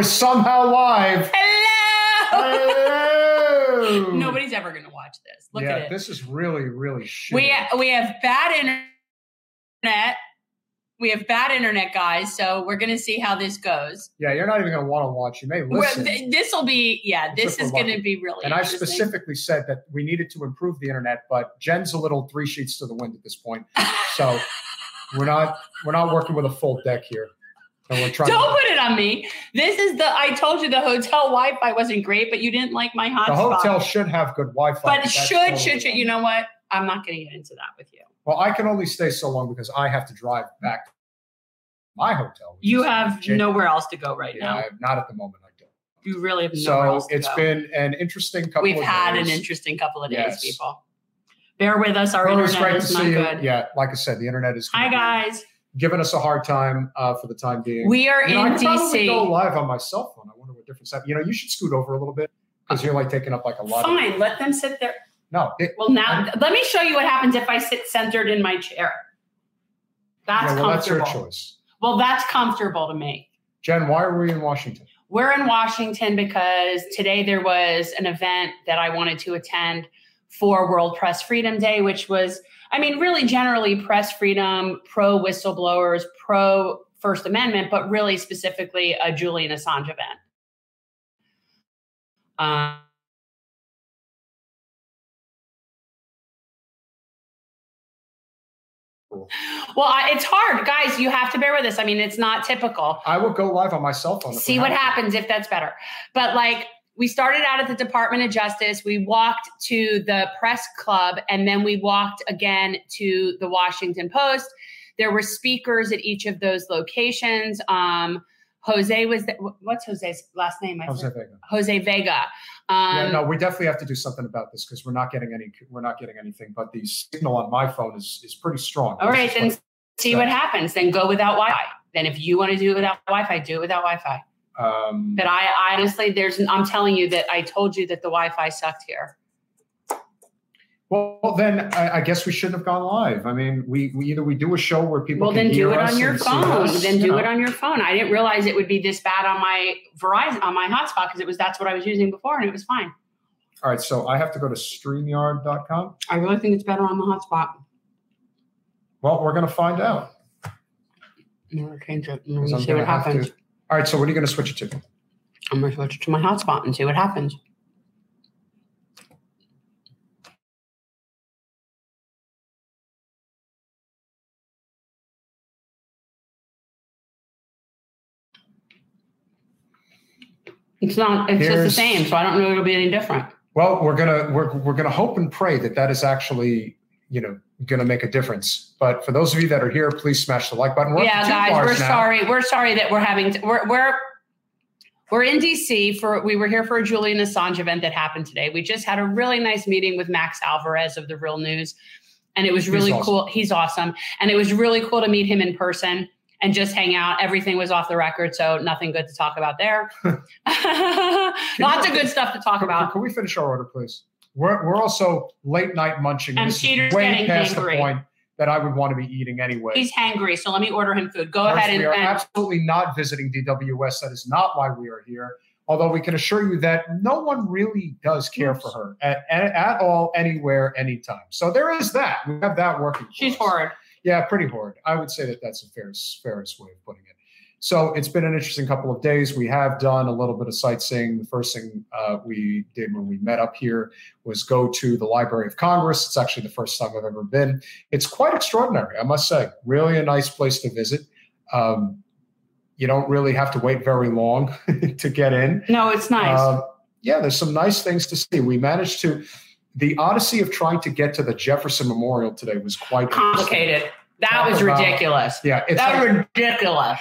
we're somehow live. Hello. Hello. Nobody's ever going to watch this. Look yeah, at it. this is really, really shitty. we we have bad internet. We have bad internet, guys. So we're going to see how this goes. yeah, you're not even going to want to watch. You may listen. This will be yeah. This is going to be really. and I specifically said that we needed to improve the internet, but Jen's a little three sheets to the wind at this point. So we're not we're not working with a full deck here. Don't put it on me. This is the. I told you the hotel Wi-Fi wasn't great, but you didn't like my hotspot. the hotel should have good Wi-Fi. but should totally should should you know what? I'm not going to get into that with you. Well, I can only stay so long because I have to drive back to my hotel. You have nowhere else to go right Yeah, now. I, have not at the moment. I don't. You really have nowhere So else to it's go. been an interesting couple. We've had days. an interesting couple of days, Yes. people. Bear with us. Our it internet is not see you. good. Yeah, like I said, the internet is Hi guys. Giving us a hard time uh, for the time being. We are You know, I in could probably go DC. live on my cell phone. I wonder what difference that. You know, you should scoot over a little bit because you're like taking up like a lot. Of, Fine, let them sit there. no, it, Well, now let me show you what happens if I sit centered in my chair. That's yeah, well, that's your choice. well, that's comfortable to me. Jen, why are we in Washington? We're in Washington because today there was an event that I wanted to attend for World Press Freedom Day, which was, I mean, really generally press freedom, pro whistleblowers, pro First Amendment, but really specifically a Julian Assange event. Um, Cool. well, I, it's hard, guys. You have to bear with us. I mean, it's not typical I will go live on my cell phone. see what happens if that's better. But like we started out at the Department of Justice, we walked to the press club, and then we walked again to the Washington Post. There were speakers at each of those locations. Um, Jose was the, what's Jose's last name? I Jose. Vega. Jose Vega. Um, yeah, no, we definitely have to do something about this because we're not getting any. We're not getting anything. But the signal on my phone is is pretty strong. All right, then what- see what happens. Then go without Wi-Fi. Then if you want to do it without Wi-Fi, do it without Wi-Fi. Um, But I honestly, there's, I'm telling you that I told you that the Wi-Fi sucked here. well, then I, I guess we shouldn't have gone live. I mean, we, we either we do a show where people Well, can then do it on your phone. us, Then you do know. it on your phone. I didn't realize it would be this bad on my Verizon on my hotspot because it was that's what I was using before and it was fine. All right, so I have to go to Streamyard.com. I really think it's better on the hotspot. Well, we're going to find out. Gonna change it. 'cause see what happens. to- All right, so what are you going to switch it to? I'm gonna switch it to my hotspot and see what happens. It's not. It's just the same, so I don't know it'll be any different. Well, we're gonna we're we're gonna hope and pray that that is actually you know gonna make a difference. But for those of you that are here, please smash the like button. We're yeah, guys, we're now. sorry. We're sorry that we're having to, we're we're we're in DC for we were here for a Julian Assange event that happened today. We just had a really nice meeting with Max Alvarez of the Real News, and it was He's really awesome. cool. He's awesome, and it was really cool to meet him in person and just hang out. Everything was off the record, so nothing good to talk about there. Lots of good stuff to talk Can, about. can we finish our order, please? We're we're also late night munching. And this is Peter's way past hangry. the point that I would want to be eating anyway. He's hangry, so let me order him food. Go First, ahead and, we are and absolutely not visiting DWS. That is not why we are here. Although we can assure you that no one really does care for her at, at, at all, anywhere, anytime. So there is that. We have that working. she's us. horrid. Yeah, pretty horrid. I would say that that's the fairest, fairest way of putting it. So it's been an interesting couple of days. We have done a little bit of sightseeing. The first thing uh, we did when we met up here was go to the Library of Congress. It's actually the first time I've ever been. It's quite extraordinary, I must say. Really a nice place to visit. Um, you don't really have to wait very long to get in. No, it's nice. Uh, yeah, there's some nice things to see. We managed to. The odyssey of trying to get to the Jefferson Memorial today was quite. Complicated. That Talk was about- ridiculous. Yeah, it's That like, ridiculous.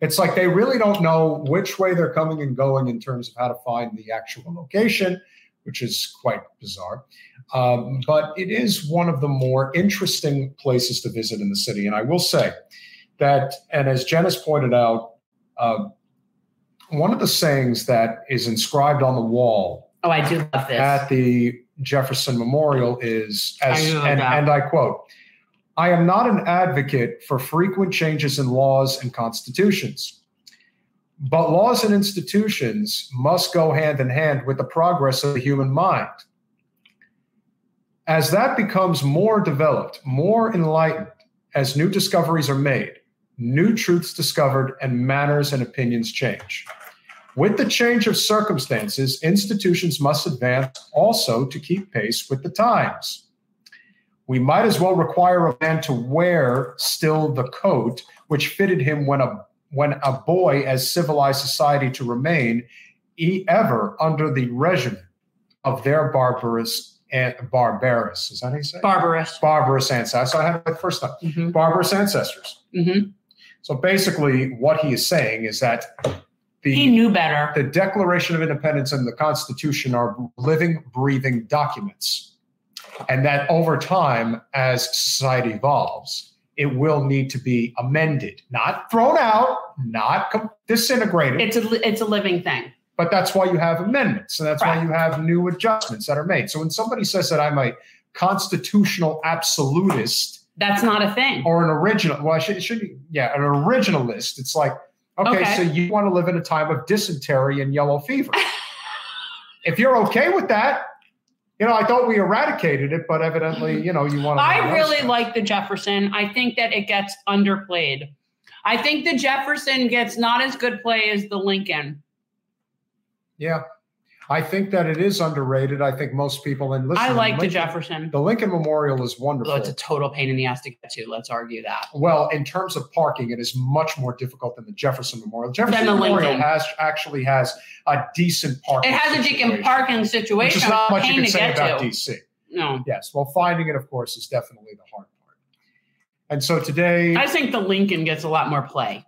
It's like they really don't know which way they're coming and going in terms of how to find the actual location, which is quite bizarre. Um, but it is one of the more interesting places to visit in the city. And I will say that, and as has pointed out, uh, one of the sayings that is inscribed on the wall Oh, I do love this. at the Jefferson Memorial is, as, I and, and I quote, I am not an advocate for frequent changes in laws and constitutions, But laws and institutions must go hand in hand with the progress of the human mind. As that becomes more developed, more enlightened, as new discoveries are made, new truths discovered, and manners and opinions change. With the change of circumstances, institutions must advance also to keep pace with the times. We might as well require a man to wear still the coat which fitted him when a when a boy as civilized society to remain ever under the regimen of their barbarous and barbarous is that how you say barbarous barbarous ancestors. I had it the first time. Mm-hmm. Barbarous ancestors. Mm-hmm. So basically, what he is saying is that the He knew better. the Declaration of Independence and the Constitution are living, breathing documents. And that over time, as society evolves, it will need to be amended, not thrown out, not com- disintegrated. It's a it's a living thing. but that's why you have amendments, and that's why you have new adjustments that are made. So when somebody says that I'm a constitutional absolutist That's not a thing. or an original, well, I should, should yeah, an originalist, it's like, okay, Okay. so you want to live in a time of dysentery and yellow fever. if you're okay with that, you know, I thought we eradicated it, but evidently, you know, you want to. I really like the Jefferson. I think that it gets underplayed. I think the Jefferson gets not as good play as the Lincoln. Yeah, I think that it is underrated. I think most people and listen. I like the Lincoln- Jefferson. The Lincoln Memorial is wonderful. Although it's a total pain in the ass to get to. Let's argue that. well, in terms of parking, it is much more difficult than the Jefferson Memorial. Jefferson the Memorial Lincoln. has actually has a decent parking. It has a decent situation, parking which situation. is not much you can say about to. DC. No. Yes, well, finding it, of course, is definitely the hard part. And so today, I think the Lincoln gets a lot more play,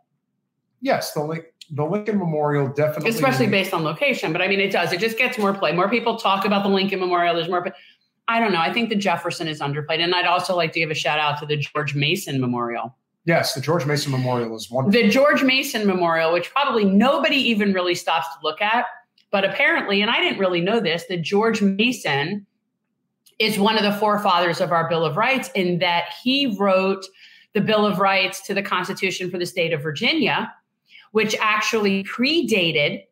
yes, the Lin- the Lincoln Memorial definitely, especially based on location. But I mean, it does. It just gets more play. More people talk about the Lincoln Memorial. There's more. But I don't know. I think the Jefferson is underplayed, and I'd also like to give a shout out to the George Mason Memorial. Yes, the George Mason Memorial is wonderful. The George Mason Memorial, which probably nobody even really stops to look at, but apparently, and I didn't really know this, that George Mason is one of the forefathers of our Bill of Rights in that he wrote the Bill of Rights to the Constitution for the state of Virginia, which actually predated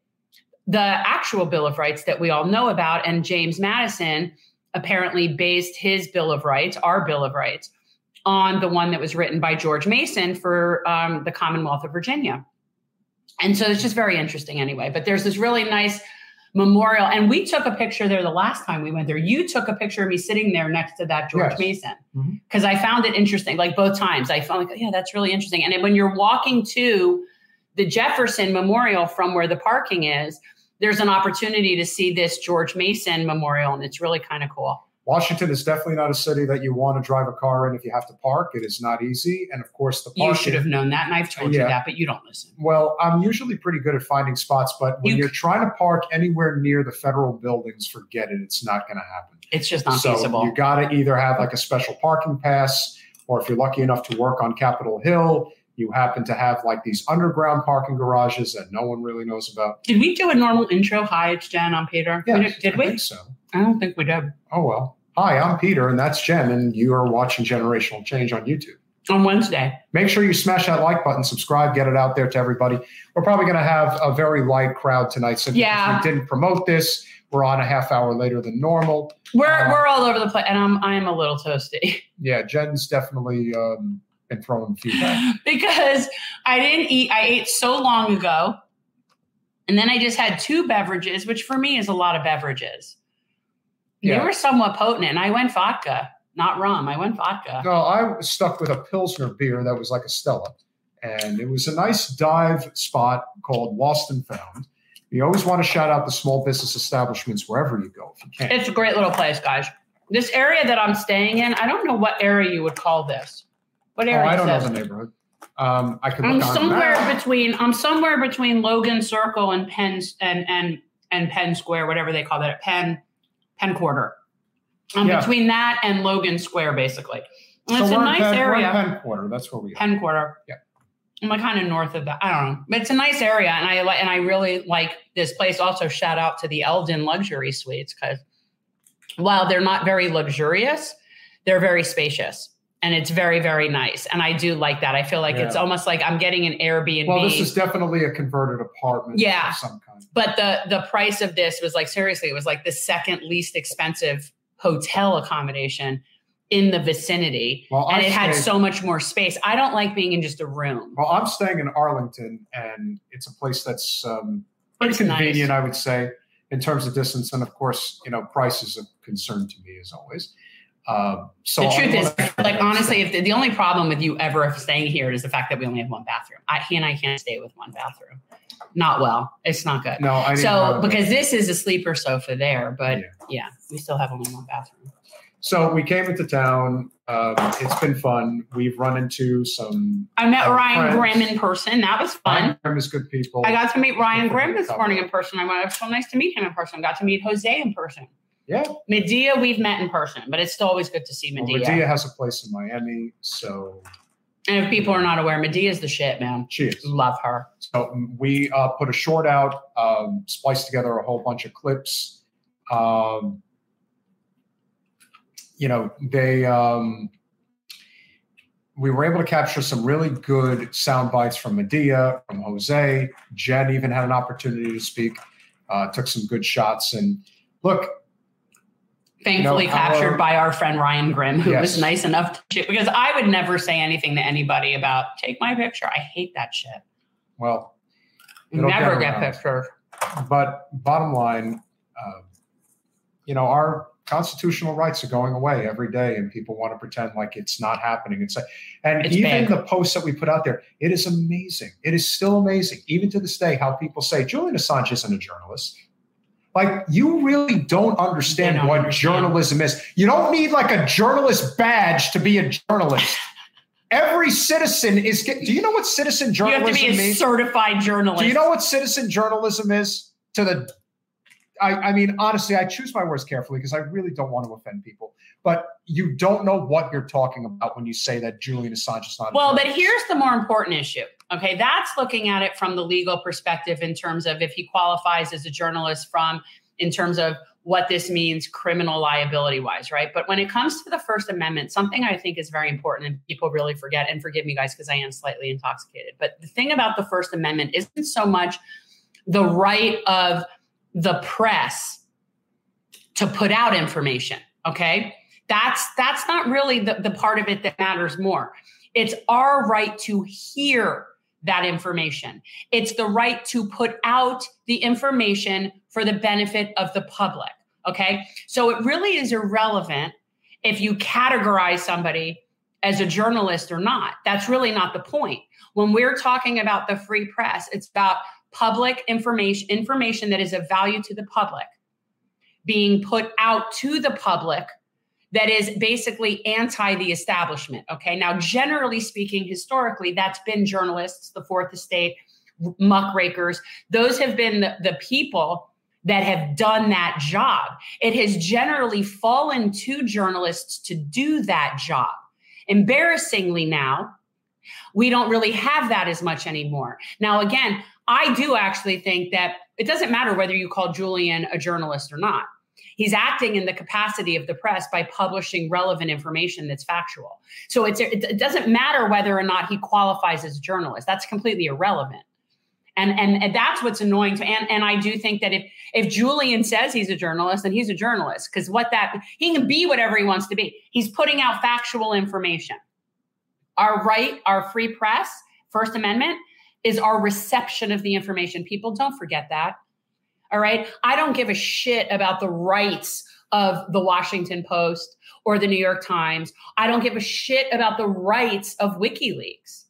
the actual Bill of Rights that we all know about. And James Madison apparently based his Bill of Rights, our Bill of Rights, on the one that was written by George Mason for um, the Commonwealth of Virginia. And so it's just very interesting anyway. But there's this really nice memorial. And we took a picture there the last time we went there. You took a picture of me sitting there next to that George Yes. Mason because I found it interesting. Like both times, I found like, yeah, that's really interesting. And when you're walking to the Jefferson Memorial from where the parking is, there's an opportunity to see this George Mason Memorial, and it's really kind of cool. Washington is definitely not a city that you want to drive a car in if you have to park. It is not easy, and of course, the You should have known that, and I've told Yeah. you that, but you don't listen. Well, I'm usually pretty good at finding spots, but when you, are trying to park anywhere near the federal buildings, forget it. It's not going to happen. It's just not so feasible. you got to either have like a special parking pass, or if you're lucky enough to work on Capitol Hill, you happen to have like these underground parking garages that no one really knows about. Did we do a normal intro? Hi, it's Jen. I'm Peter. We Yes, did, did I we? think so. I don't think we did. Oh well. Hi, I'm Peter, and that's Jen, and you are watching Generational Change on YouTube. On Wednesday. Make sure you smash that like button, subscribe, get it out there to everybody. We're probably going to have a very light crowd tonight So Yeah. we didn't promote this. We're on a half hour later than normal. We're Uh, we're all over the place, and I'm I'm a little toasty Yeah, Jen's definitely um, been throwing a few back. because I didn't eat. I ate so long ago, and then I just had two beverages, which for me is a lot of beverages. They Yeah. were somewhat potent, and I went vodka, not rum. I went vodka. No, I was stuck with a Pilsner beer that was like a Stella. And it was a nice dive spot called Lost and Found. You always want to shout out the small business establishments wherever you go if you can. It's a great little place, guys. This area that I'm staying in, I don't know what area you would call this. What oh? I don't know the neighborhood. Um, I could I'm somewhere between I'm somewhere between Logan Circle and Penn and and and Penn Square, whatever they call that, Penn Penn Quarter. I'm Yeah. between that and Logan Square, basically. And So it's a nice Penn, area. Penn Quarter. That's where we are. Penn Quarter. Yeah. I'm like kind of north of that. I don't know, but it's a nice area, and I like and I really like this place. Also, shout out to the Eldon Luxury Suites because while they're not very luxurious, they're very spacious. And it's very very nice and i do like that i feel like it's almost like i'm getting an airbnb Well, this is definitely a converted apartment Yeah. of some kind. but the the price of this was like seriously it was like the second least expensive hotel accommodation in the vicinity Well, and I it had so much more space i don't like being in just a room Well, I'm staying in Arlington, and it's a place that's um, pretty It's convenient, nice. I would say, in terms of distance. And of course, you know, price is a concern to me as always. Um, so the truth is like honestly if the, the only problem with you ever staying here is the fact that we only have one bathroom I, he and i can't stay with one bathroom not well it's not good no, I so because this is a sleeper sofa there but Yeah. yeah we still have only one bathroom So we came into town. Um, it's been fun. We've run into some. I met Ryan friends. Grim in person. That was fun. Ryan is good people. I got to meet Ryan Grim this morning in person. I went, it was so nice to meet him in person. Got to meet Jose in person. Yeah. Medea, we've met in person, but it's still always good to see Well, Medea. Medea has a place in Miami, so And if people are not aware, Medea's the shit, man. she is. Love her. So we uh, put a short out, um, spliced together a whole bunch of clips. Um, you know, they um, we were able to capture some really good sound bites from Medea, from Jose. Jen even had an opportunity to speak. Uh, took some good shots, and look, Thankfully You know, our- captured by our friend Ryan Grim, who was nice enough to because I would never say anything to anybody about take my picture. I hate that shit. well, never get get around. pictures. but bottom line, uh, you know, our constitutional rights are going away every day, and people want to pretend like it's not happening. It's like, and It's even big. the posts that we put out there, it is amazing. It is still amazing, even to this day, how people say Julian Assange isn't a journalist. Like you really don't understand don't what understand. journalism is. You don't need like a journalist badge to be a journalist. Every citizen is. Do you know what citizen You have journalism to be a means? certified journalist. Do you know what citizen journalism is? To the, I, I mean, honestly, I choose my words carefully because I really don't want to offend people. But you don't know what you're talking about when you say that Julian Assange is not. a Well, but here's the more important issue. Okay, that's looking at it from the legal perspective in terms of if he qualifies as a journalist from in terms of what this means criminal liability wise, right? But when it comes to the First Amendment, something I think is very important and people really forget, and forgive me guys because I am slightly intoxicated. But the thing about the First Amendment isn't so much the right of the press to put out information. Okay. That's that's not really the, the part of it that matters more. It's our right to hear that information. It's the right to put out the information for the benefit of the public. Okay. So it really is irrelevant if you categorize somebody as a journalist or not. That's really not the point. When we're talking about the free press, it's about public information, information that is of value to the public being put out to the public that is basically anti the establishment. Okay. Now, generally speaking, historically, that's been journalists, the fourth estate, muckrakers. Those have been the, the people that have done that job. It has generally fallen to journalists to do that job. Embarrassingly, now, we don't really have that as much anymore. Now, again, I do actually think that it doesn't matter whether you call Julian a journalist or not. He's acting in the capacity of the press by publishing relevant information that's factual. So it's it, doesn't matter whether or not he qualifies as a journalist. That's completely irrelevant. And, and and that's what's annoying to and and I do think that if if Julian says he's a journalist, then he's a journalist because what that he can be whatever he wants to be. He's putting out factual information. Our right, our free press, First Amendment, is our reception of the information. People don't forget that. All right. I don't give a shit about the rights of the Washington Post or the New York Times. I don't give a shit about the rights of WikiLeaks.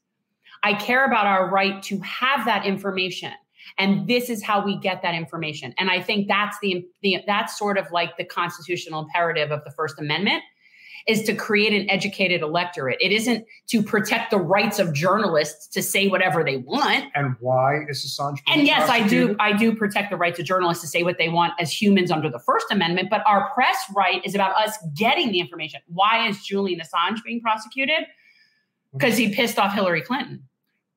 I care about our right to have that information. And this is how we get that information. And I think that's the, the that's sort of like the constitutional imperative of the First Amendment is to create an educated electorate. It isn't to protect the rights of journalists to say whatever they want. and why is Assange? And yes, I do? I do protect the rights of journalists to say what they want as humans under the First Amendment, but our press right is about us getting the information. Why is Julian Assange being prosecuted? Because he pissed off Hillary Clinton.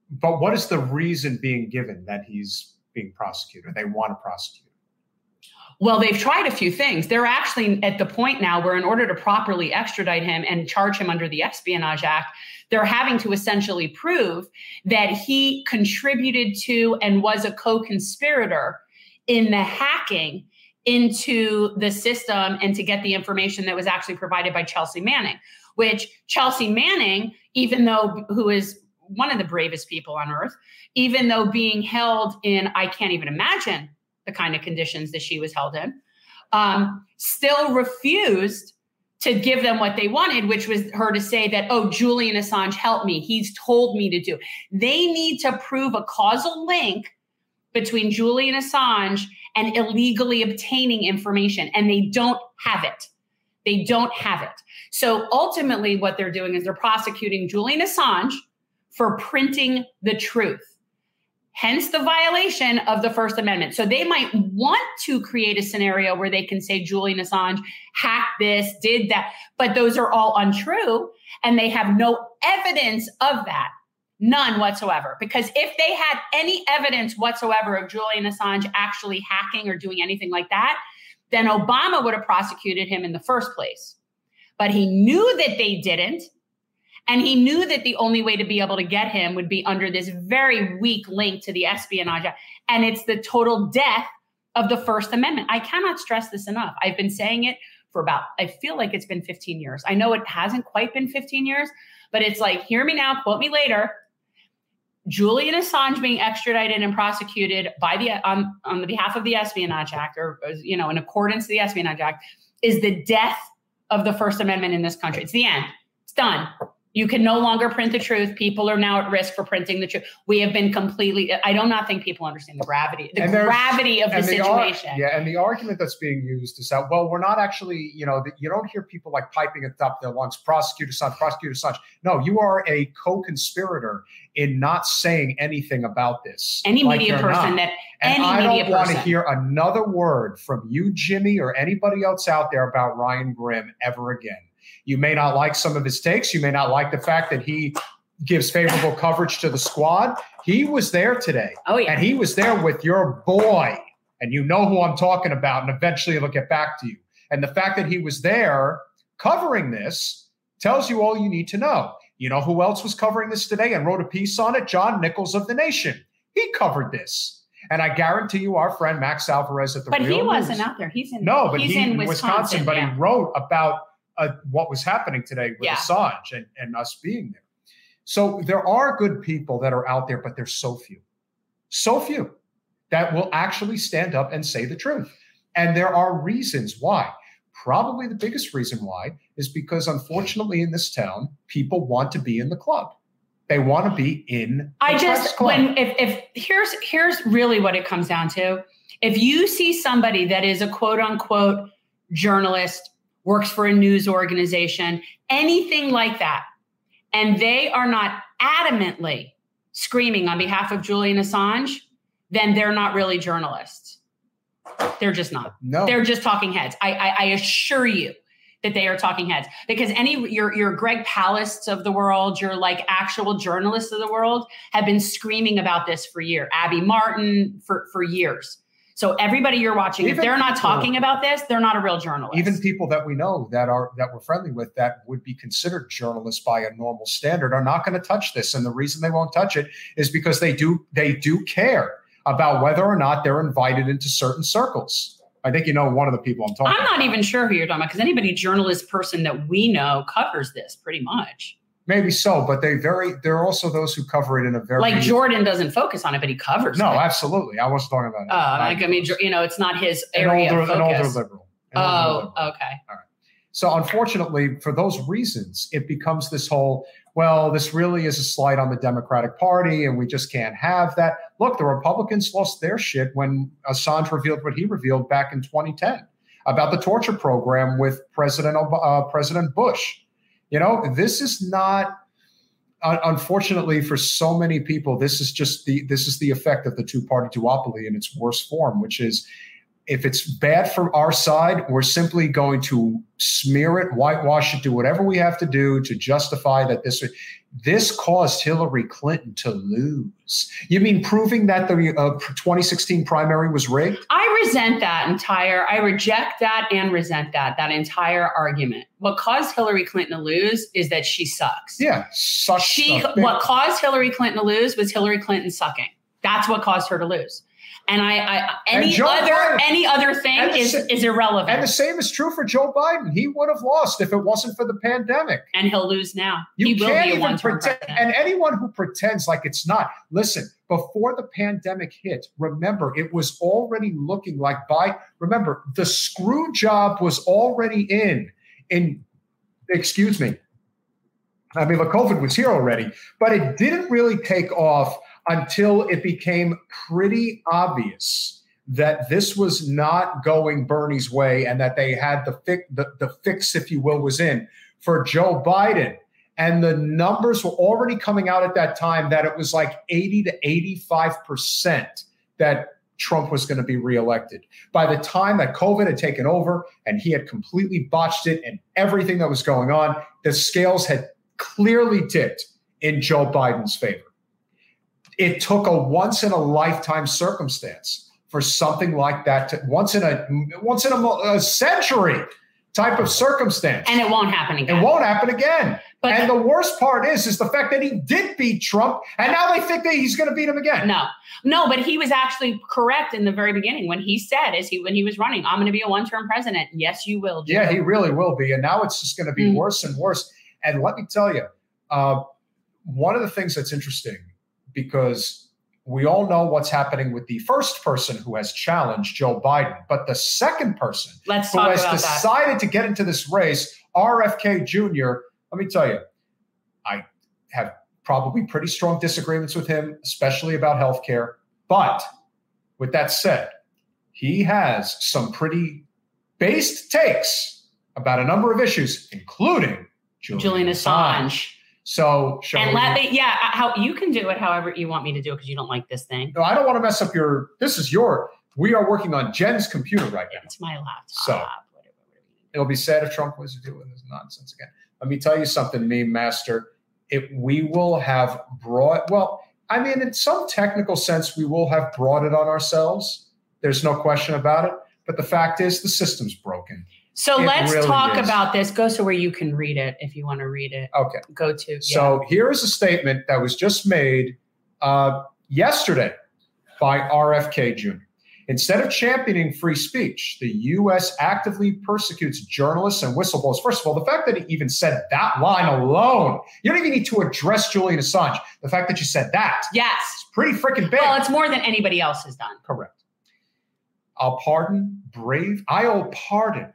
But what is the reason being given that he's being prosecuted? They want to prosecute. Well, they've tried a few things. They're actually at the point now where, in order to properly extradite him and charge him under the Espionage Act, they're having to essentially prove that he contributed to and was a co conspirator in the hacking into the system and to get the information that was actually provided by Chelsea Manning, which Chelsea Manning, even though who is one of the bravest people on earth, even though being held in, I can't even imagine the kind of conditions that she was held in, um, still refused to give them what they wanted, which was her to say that, oh, Julian Assange helped me. He's told me to do. They need to prove a causal link between Julian Assange and illegally obtaining information, and they don't have it. They don't have it. So ultimately, what they're doing is they're prosecuting Julian Assange for printing the truth hence the violation of the First Amendment. So they might want to create a scenario where they can say Julian Assange hacked this, did that, but those are all untrue. And they have no evidence of that. None whatsoever. Because if they had any evidence whatsoever of Julian Assange actually hacking or doing anything like that, then Obama would have prosecuted him in the first place. But he knew that they didn't. And he knew that the only way to be able to get him would be under this very weak link to the espionage. Act. And it's the total death of the First Amendment. I cannot stress this enough. I've been saying it for about, I feel like it's been 15 years. I know it hasn't quite been 15 years, but it's like, hear me now, quote me later. Julian Assange being extradited and prosecuted by the on, on the behalf of the Espionage Act, or you know, in accordance to the Espionage Act, is the death of the First Amendment in this country. It's the end. It's done. You can no longer print the truth. People are now at risk for printing the truth. We have been completely. I do not think people understand the gravity, the gravity of the, the situation. Ar- yeah, and the argument that's being used is that well, we're not actually. You know, you don't hear people like piping at the top of their lungs. Prosecutor Assange, prosecutor Assange. No, you are a co-conspirator in not saying anything about this. Any like media person not. that. And any I don't want to hear another word from you, Jimmy, or anybody else out there about Ryan Grim ever again. You may not like some of his takes. You may not like the fact that he gives favorable coverage to the squad. He was there today. Oh, yeah. And he was there with your boy. And you know who I'm talking about. And eventually it'll get back to you. And the fact that he was there covering this tells you all you need to know. You know who else was covering this today and wrote a piece on it? John Nichols of The Nation. He covered this. And I guarantee you, our friend Max Alvarez at the but Real he wasn't News, out there. He's in no, but he's he in Wisconsin. Wisconsin but yeah. he wrote about uh, what was happening today with Yeah. Assange and, and us being there. So there are good people that are out there, but there's so few, so few that will actually stand up and say the truth. And there are reasons why. Probably the biggest reason why is because, unfortunately, in this town, people want to be in the club. They want to be in. The I just club. when if if here's here's really what it comes down to. If you see somebody that is a quote unquote journalist, works for a news organization, anything like that, and they are not adamantly screaming on behalf of Julian Assange, then they're not really journalists. They're just not. no, They're just talking heads. I, I, I assure you that they are talking heads because any your your Greg Palasts of the world, your like actual journalists of the world have been screaming about this for years. Abby Martin for for years. So everybody you're watching, if they're not people- talking about this, they're not a real journalist. even people that we know that are that we're friendly with that would be considered journalists by a normal standard are not going to touch this and the reason they won't touch it is because they do they do care about whether or not they're invited into certain circles i think you know one of the people i'm talking I'm not about. even sure who you're talking about because anybody journalist person that we know covers this pretty much. Maybe so but they very there are also those who cover it in a very Like Jordan doesn't focus on it, but he covers no it. absolutely i wasn't talking about Uh, it. like I mean, you know, it's not his area. an older, of an older liberal An older Oh, liberal. okay. All right. So unfortunately, for those reasons, it becomes this whole, well, this really is a slight on the Democratic Party, and we just can't have that. Look, the Republicans lost their shit when Assange revealed what he revealed back in 2010 about the torture program with President uh, President Bush. You know, this is not. un- Unfortunately, for so many people, this is just the this is the effect of the two-party duopoly in its worst form, which is if it's bad from our side, we're simply going to smear it, whitewash it, do whatever we have to do to justify that this. This caused Hillary Clinton to lose. You mean proving that the uh, 2016 primary was rigged? I resent that entire, I reject that and resent that, that entire argument. What caused Hillary Clinton to lose is that she sucks. Yeah, sucks. She, what caused Hillary Clinton to lose was Hillary Clinton sucking. That's what caused her to lose. And I, I any other Biden, any other thing is is irrelevant. And the same is true for Joe Biden. He would have lost if it wasn't for the pandemic. And he'll lose now. You he can't even pretend. And anyone who pretends like it's not, listen. Before the pandemic hit, remember it was already looking like by. Remember the screw job was already in. In excuse me. I mean, the COVID was here already, but it didn't really take off until it became pretty obvious that this was not going Bernie's way and that they had the, fi- the, the fix, if you will, was in for Joe Biden. And the numbers were already coming out at that time that it was like 80 to 85% that Trump was going to be reelected. By the time that COVID had taken over and he had completely botched it and everything that was going on, the scales had clearly tipped in Joe Biden's favor it took a once in a lifetime circumstance for something like that to once in a once in a, a century type of circumstance. And it won't happen again. It won't happen again. But and the, the worst part is is the fact that he did beat trump and now they think that he's going to beat him again. No. No but he was actually correct in the very beginning when he said as he when he was running i'm going to be a one-term president. Yes you will Joe. yeah he really will be. And now it's just going to be mm-hmm. worse and worse. And let me tell you uh, one of the things that's interesting because we all know what's happening with the first person who has challenged Joe Biden, but the second person Let's who has decided that. to get into this race, RFK Jr., let me tell you, I have probably pretty strong disagreements with him, especially about healthcare. But with that said, he has some pretty based takes about a number of issues, including Julian, Julian Assange. Assange so and let me, yeah, uh, how you can do it however you want me to do it because you don't like this thing. No, I don't want to mess up your. This is your. We are working on Jen's computer right now. It's my laptop. So it'll be sad if Trump was doing this nonsense again. Let me tell you something, meme master. If we will have brought, well, I mean, in some technical sense, we will have brought it on ourselves. There's no question about it. But the fact is, the system's broken. So it let's really talk is. about this. Go to where you can read it if you want to read it. Okay. Go to. Yeah. So here is a statement that was just made uh, yesterday by RFK Jr. Instead of championing free speech, the U.S. actively persecutes journalists and whistleblowers. First of all, the fact that he even said that line alone, you don't even need to address Julian Assange. The fact that you said that, yes, it's pretty freaking big. Well, it's more than anybody else has done. Correct. I'll pardon brave. I'll pardon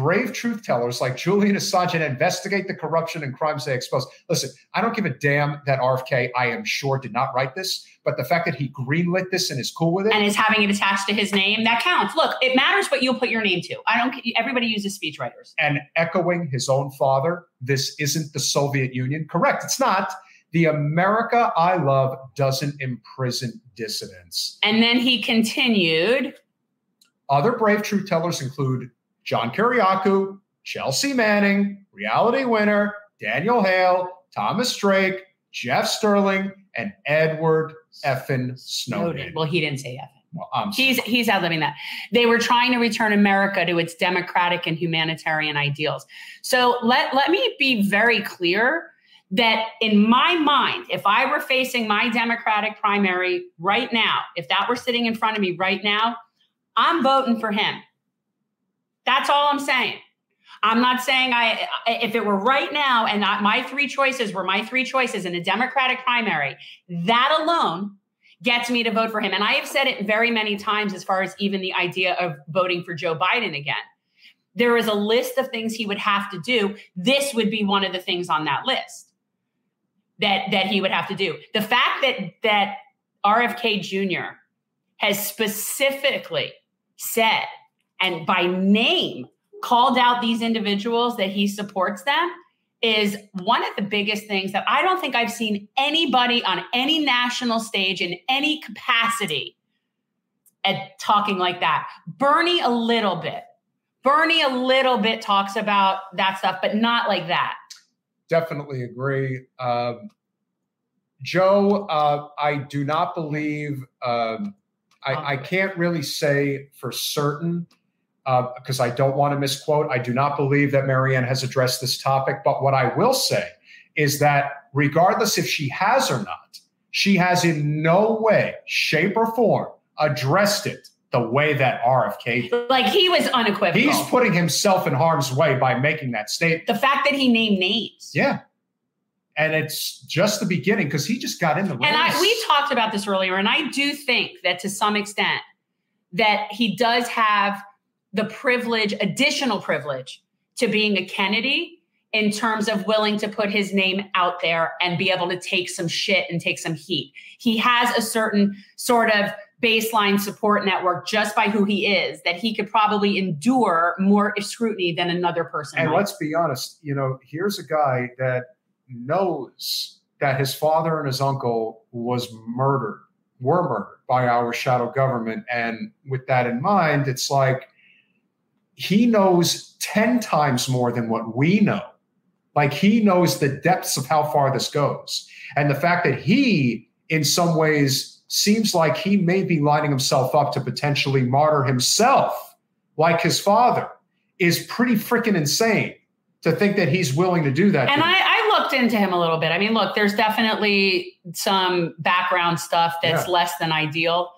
brave truth tellers like Julian Assange and investigate the corruption and crimes they expose. Listen, I don't give a damn that RFK, I am sure, did not write this, but the fact that he greenlit this and is cool with it and is having it attached to his name, that counts. Look, it matters what you'll put your name to. I don't. Everybody uses speechwriters. And echoing his own father, this isn't the Soviet Union. Correct. It's not. The America I love doesn't imprison dissidents. And then he continued. Other brave truth tellers include John Kiriakou, Chelsea Manning, reality winner, Daniel Hale, Thomas Drake, Jeff Sterling, and Edward Effin Snowden. Well, he didn't say Effin. Well, I'm he's sorry. he's outliving that. They were trying to return America to its democratic and humanitarian ideals. So let let me be very clear that in my mind, if I were facing my Democratic primary right now, if that were sitting in front of me right now, I'm voting for him. That's all I'm saying. I'm not saying I, if it were right now and my three choices were my three choices in a Democratic primary, that alone gets me to vote for him. And I have said it very many times as far as even the idea of voting for Joe Biden again. There is a list of things he would have to do. This would be one of the things on that list that, that he would have to do. The fact that, that RFK Jr. has specifically said and by name called out these individuals that he supports them is one of the biggest things that I don't think I've seen anybody on any national stage in any capacity at talking like that. Bernie a little bit. Bernie a little bit talks about that stuff, but not like that. definitely agree. Um, Joe, uh, I do not believe. Um, I, I, can't really say for certain because uh, I don't want to misquote. I do not believe that Marianne has addressed this topic. But what I will say is that regardless if she has or not, she has in no way, shape, or form addressed it the way that RFK did. Like he was unequivocal. He's putting himself in harm's way by making that statement. The fact that he named names. Yeah. And it's just the beginning because he just got in the race. And I, we talked about this earlier, and I do think that to some extent that he does have the privilege, additional privilege, to being a Kennedy in terms of willing to put his name out there and be able to take some shit and take some heat. He has a certain sort of baseline support network just by who he is that he could probably endure more scrutiny than another person. And might. let's be honest, you know, here's a guy that knows that his father and his uncle was murdered, were murdered by our shadow government. And with that in mind, it's like he knows 10 times more than what we know. Like he knows the depths of how far this goes. And the fact that he, in some ways, seems like he may be lining himself up to potentially martyr himself, like his father, is pretty freaking insane to think that he's willing to do that. And I, I, looked into him a little bit. I mean, look, there's definitely some background stuff that's yeah. less than ideal.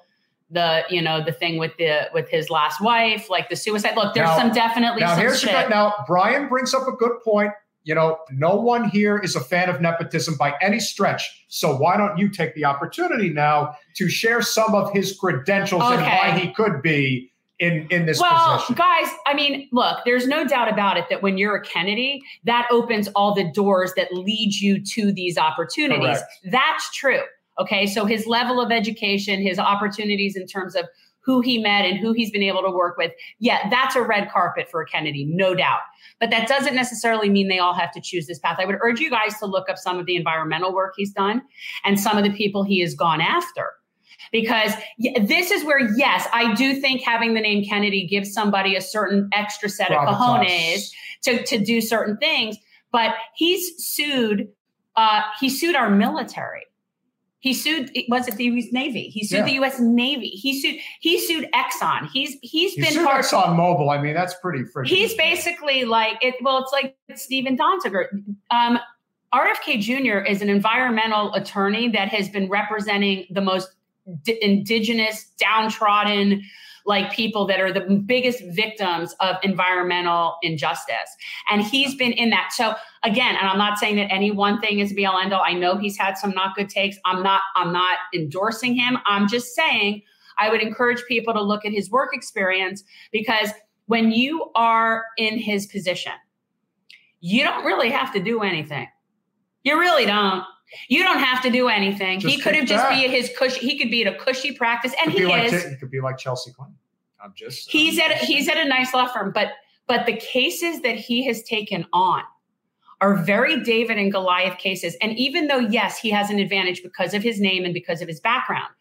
The you know the thing with the with his last wife, like the suicide. Look, there's now, some definitely now some here's shit. now Brian brings up a good point you know, no one here is a fan of nepotism by any stretch. So why don't you take the opportunity now to share some of his credentials okay. and why he could be in in this position. well, position? guys, I mean, look, there's no doubt about it that when you're a Kennedy, that opens all the doors that lead you to these opportunities. Correct. That's true. Okay, so his level of education, his opportunities in terms of who he met and who he's been able to work with. Yeah, that's a red carpet for a Kennedy, no doubt. But that doesn't necessarily mean they all have to choose this path. I would urge you guys to look up some of the environmental work he's done and some of the people he has gone after. Because this is where, yes, I do think having the name Kennedy gives somebody a certain extra set of cojones to, to do certain things. But he's sued, uh, he sued our military he sued. Was it the U.S. Navy? He sued yeah. the U.S. Navy. He sued. He sued Exxon. He's he's he been sued part. Exxon Mobil. I mean, that's pretty freaking. He's basically like it. Well, it's like Steven Donziger. Um, RFK Jr. is an environmental attorney that has been representing the most d- indigenous, downtrodden like people that are the biggest victims of environmental injustice. And he's been in that. So again, and I'm not saying that any one thing is be all end all. I know he's had some not good takes. I'm not, I'm not endorsing him. I'm just saying I would encourage people to look at his work experience because when you are in his position, you don't really have to do anything. You really don't. You don't have to do anything. Just he could have just be at his cushy. He could be at a cushy practice, and he like, is. He could be like Chelsea Clinton. I'm just. He's I'm at just he's at a nice law firm, but but the cases that he has taken on are very David and Goliath cases. And even though yes, he has an advantage because of his name and because of his background,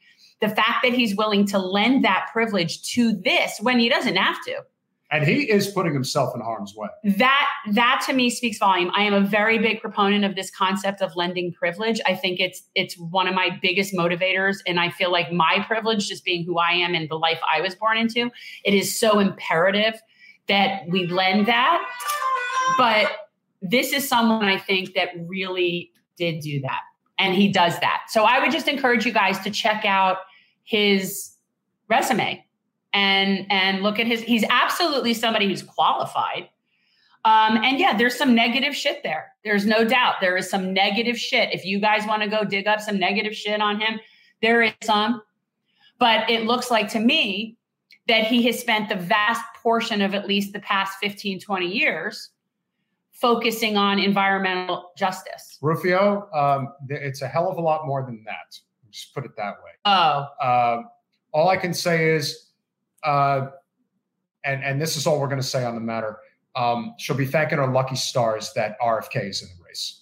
the fact that he's willing to lend that privilege to this when he doesn't have to and he is putting himself in harm's way. That that to me speaks volume. I am a very big proponent of this concept of lending privilege. I think it's it's one of my biggest motivators and i feel like my privilege just being who i am and the life i was born into it is so imperative that we lend that. But this is someone i think that really did do that and he does that. So i would just encourage you guys to check out his resume and and look at his he's absolutely somebody who's qualified. Um, and yeah there's some negative shit there. There's no doubt. There is some negative shit. If you guys want to go dig up some negative shit on him there is some. But it looks like to me that he has spent the vast portion of at least the past 15 20 years focusing on environmental justice. Rufio um, it's a hell of a lot more than that. Just put it that way. Oh. Uh, all i can say is uh, and and this is all we're going to say on the matter. Um, she'll be thanking her lucky stars that RFK is in the race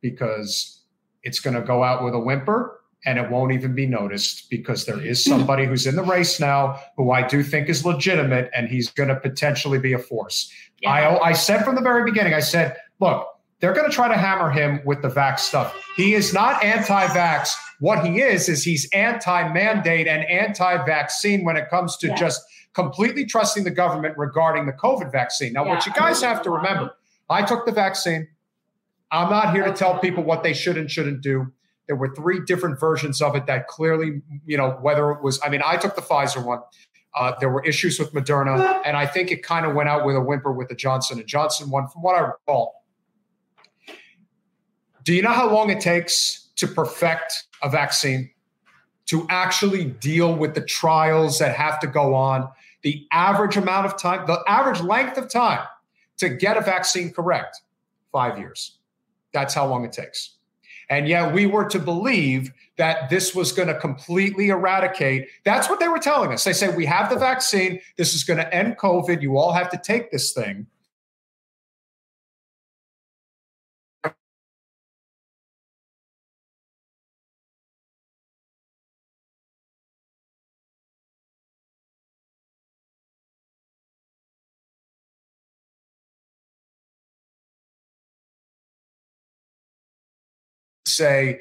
because it's going to go out with a whimper and it won't even be noticed because there is somebody who's in the race now who I do think is legitimate and he's going to potentially be a force. Yeah. I I said from the very beginning, I said, look, they're going to try to hammer him with the vax stuff. He is not anti vax. What he is, is he's anti mandate and anti vaccine when it comes to yeah. just completely trusting the government regarding the COVID vaccine. Now, yeah, what you guys have to remember I took the vaccine. I'm not here to tell people what they should and shouldn't do. There were three different versions of it that clearly, you know, whether it was, I mean, I took the Pfizer one. Uh, there were issues with Moderna, and I think it kind of went out with a whimper with the Johnson and Johnson one, from what I recall. Do you know how long it takes to perfect a vaccine? To actually deal with the trials that have to go on, the average amount of time, the average length of time to get a vaccine correct, five years. That's how long it takes. And yet we were to believe that this was going to completely eradicate. That's what they were telling us. They say, we have the vaccine. This is going to end COVID. You all have to take this thing. Say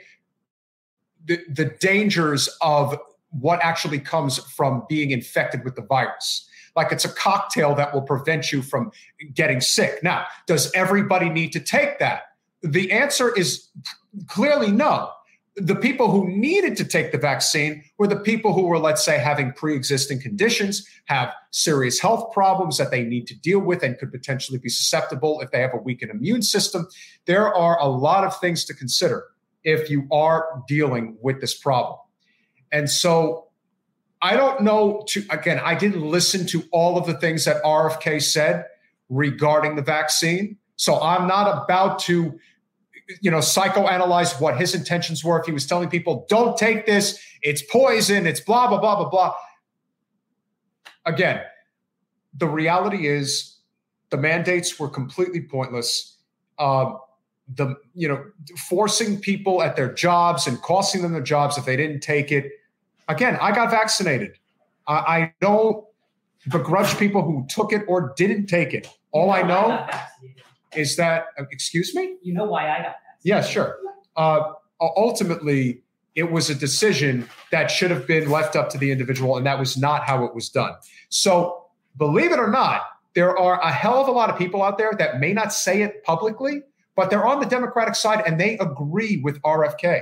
the, the dangers of what actually comes from being infected with the virus. Like it's a cocktail that will prevent you from getting sick. Now, does everybody need to take that? The answer is clearly no. The people who needed to take the vaccine were the people who were, let's say, having pre existing conditions, have serious health problems that they need to deal with, and could potentially be susceptible if they have a weakened immune system. There are a lot of things to consider if you are dealing with this problem. And so I don't know to again, I didn't listen to all of the things that RFK said regarding the vaccine. So I'm not about to you know psychoanalyze what his intentions were. If he was telling people don't take this. It's poison. It's blah blah blah blah blah. Again the reality is the mandates were completely pointless. Um, the you know forcing people at their jobs and costing them their jobs if they didn't take it. Again i got vaccinated. I, I don't begrudge people who took it or didn't take it. All you know i know I is that excuse me? You know why i got vaccinated. Yeah sure. Uh, ultimately it was a decision that should have been left up to the individual and that was not how it was done. So believe it or not there are a hell of a lot of people out there that may not say it publicly but they're on the Democratic side and they agree with RFK.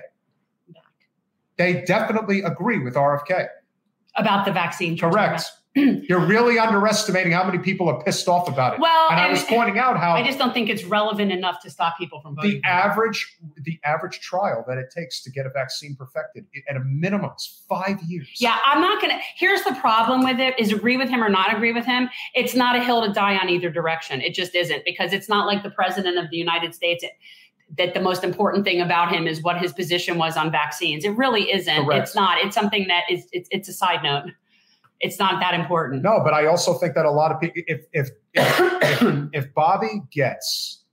They definitely agree with RFK. About the vaccine. Correct. You're really underestimating how many people are pissed off about it. Well, and, and I was pointing out how I just don't think it's relevant enough to stop people from voting. The average, the average trial that it takes to get a vaccine perfected at a minimum is five years. Yeah, I'm not gonna. Here's the problem with it: is agree with him or not agree with him. It's not a hill to die on either direction. It just isn't because it's not like the president of the United States. It, that the most important thing about him is what his position was on vaccines. It really isn't. Correct. It's not. It's something that is. It's, it's a side note it's not that important. No, but I also think that a lot of people, if if if, if Bobby gets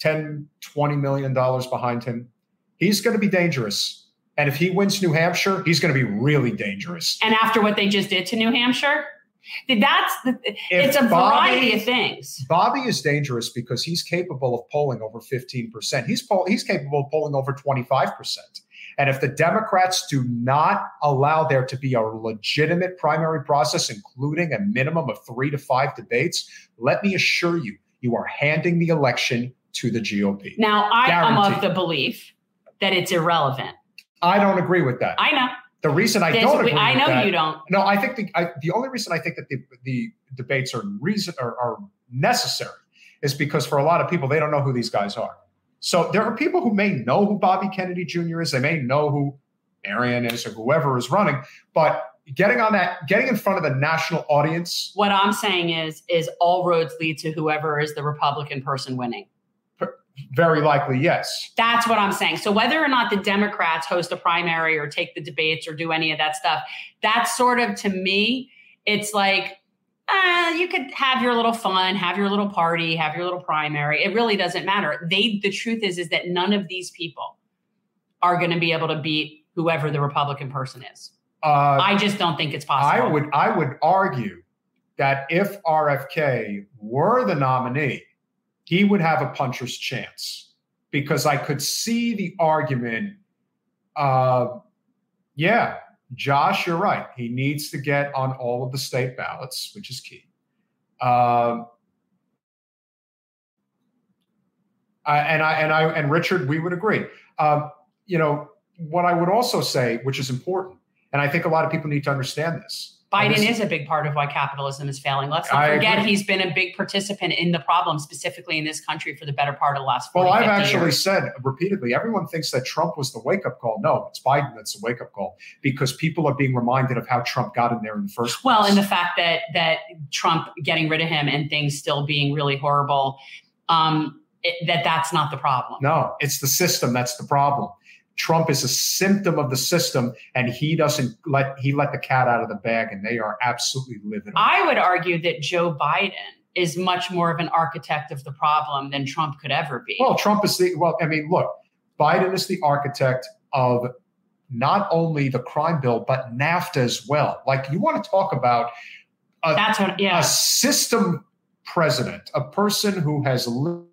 10, 20 million dollars behind him, he's going to be dangerous. And if he wins New Hampshire, he's going to be really dangerous. And after what they just did to New Hampshire, that's the, it's a Bobby, variety of things. Bobby is dangerous because he's capable of polling over 15%. He's poll, he's capable of polling over 25%. And if the Democrats do not allow there to be a legitimate primary process, including a minimum of three to five debates, let me assure you, you are handing the election to the GOP. Now, I am of the belief that it's irrelevant. I don't agree with that. I know. The reason I There's, don't agree I know that, you don't. No, I think the I, the only reason I think that the, the debates are reason are, are necessary is because for a lot of people they don't know who these guys are. So there are people who may know who Bobby Kennedy Jr. is. They may know who Marianne is or whoever is running, but getting on that, getting in front of the national audience. What I'm saying is, is all roads lead to whoever is the Republican person winning. Very likely, yes. That's what I'm saying. So whether or not the Democrats host a primary or take the debates or do any of that stuff, that's sort of to me, it's like uh, you could have your little fun, have your little party, have your little primary. It really doesn't matter. They the truth is is that none of these people are going to be able to beat whoever the Republican person is. Uh, I just don't think it's possible. I would I would argue that if RFK were the nominee, he would have a puncher's chance because I could see the argument. Uh, yeah, Josh, you're right. He needs to get on all of the state ballots, which is key. I, and I and I and Richard, we would agree. Um, you know what I would also say, which is important, and I think a lot of people need to understand this. Biden is a big part of why capitalism is failing. Let's not forget he's been a big participant in the problem, specifically in this country, for the better part of the last. 40, well, I've actually years. said repeatedly, everyone thinks that Trump was the wake up call. No, it's Biden that's the wake up call because people are being reminded of how Trump got in there in the first place. Well, and the fact that that Trump getting rid of him and things still being really horrible. Um, it, that that's not the problem. No, it's the system that's the problem. Trump is a symptom of the system, and he doesn't let he let the cat out of the bag, and they are absolutely living. I would argue that Joe Biden is much more of an architect of the problem than Trump could ever be. Well, Trump is the well. I mean, look, Biden is the architect of not only the crime bill but NAFTA as well. Like you want to talk about a, that's what, yeah. a system president, a person who has lived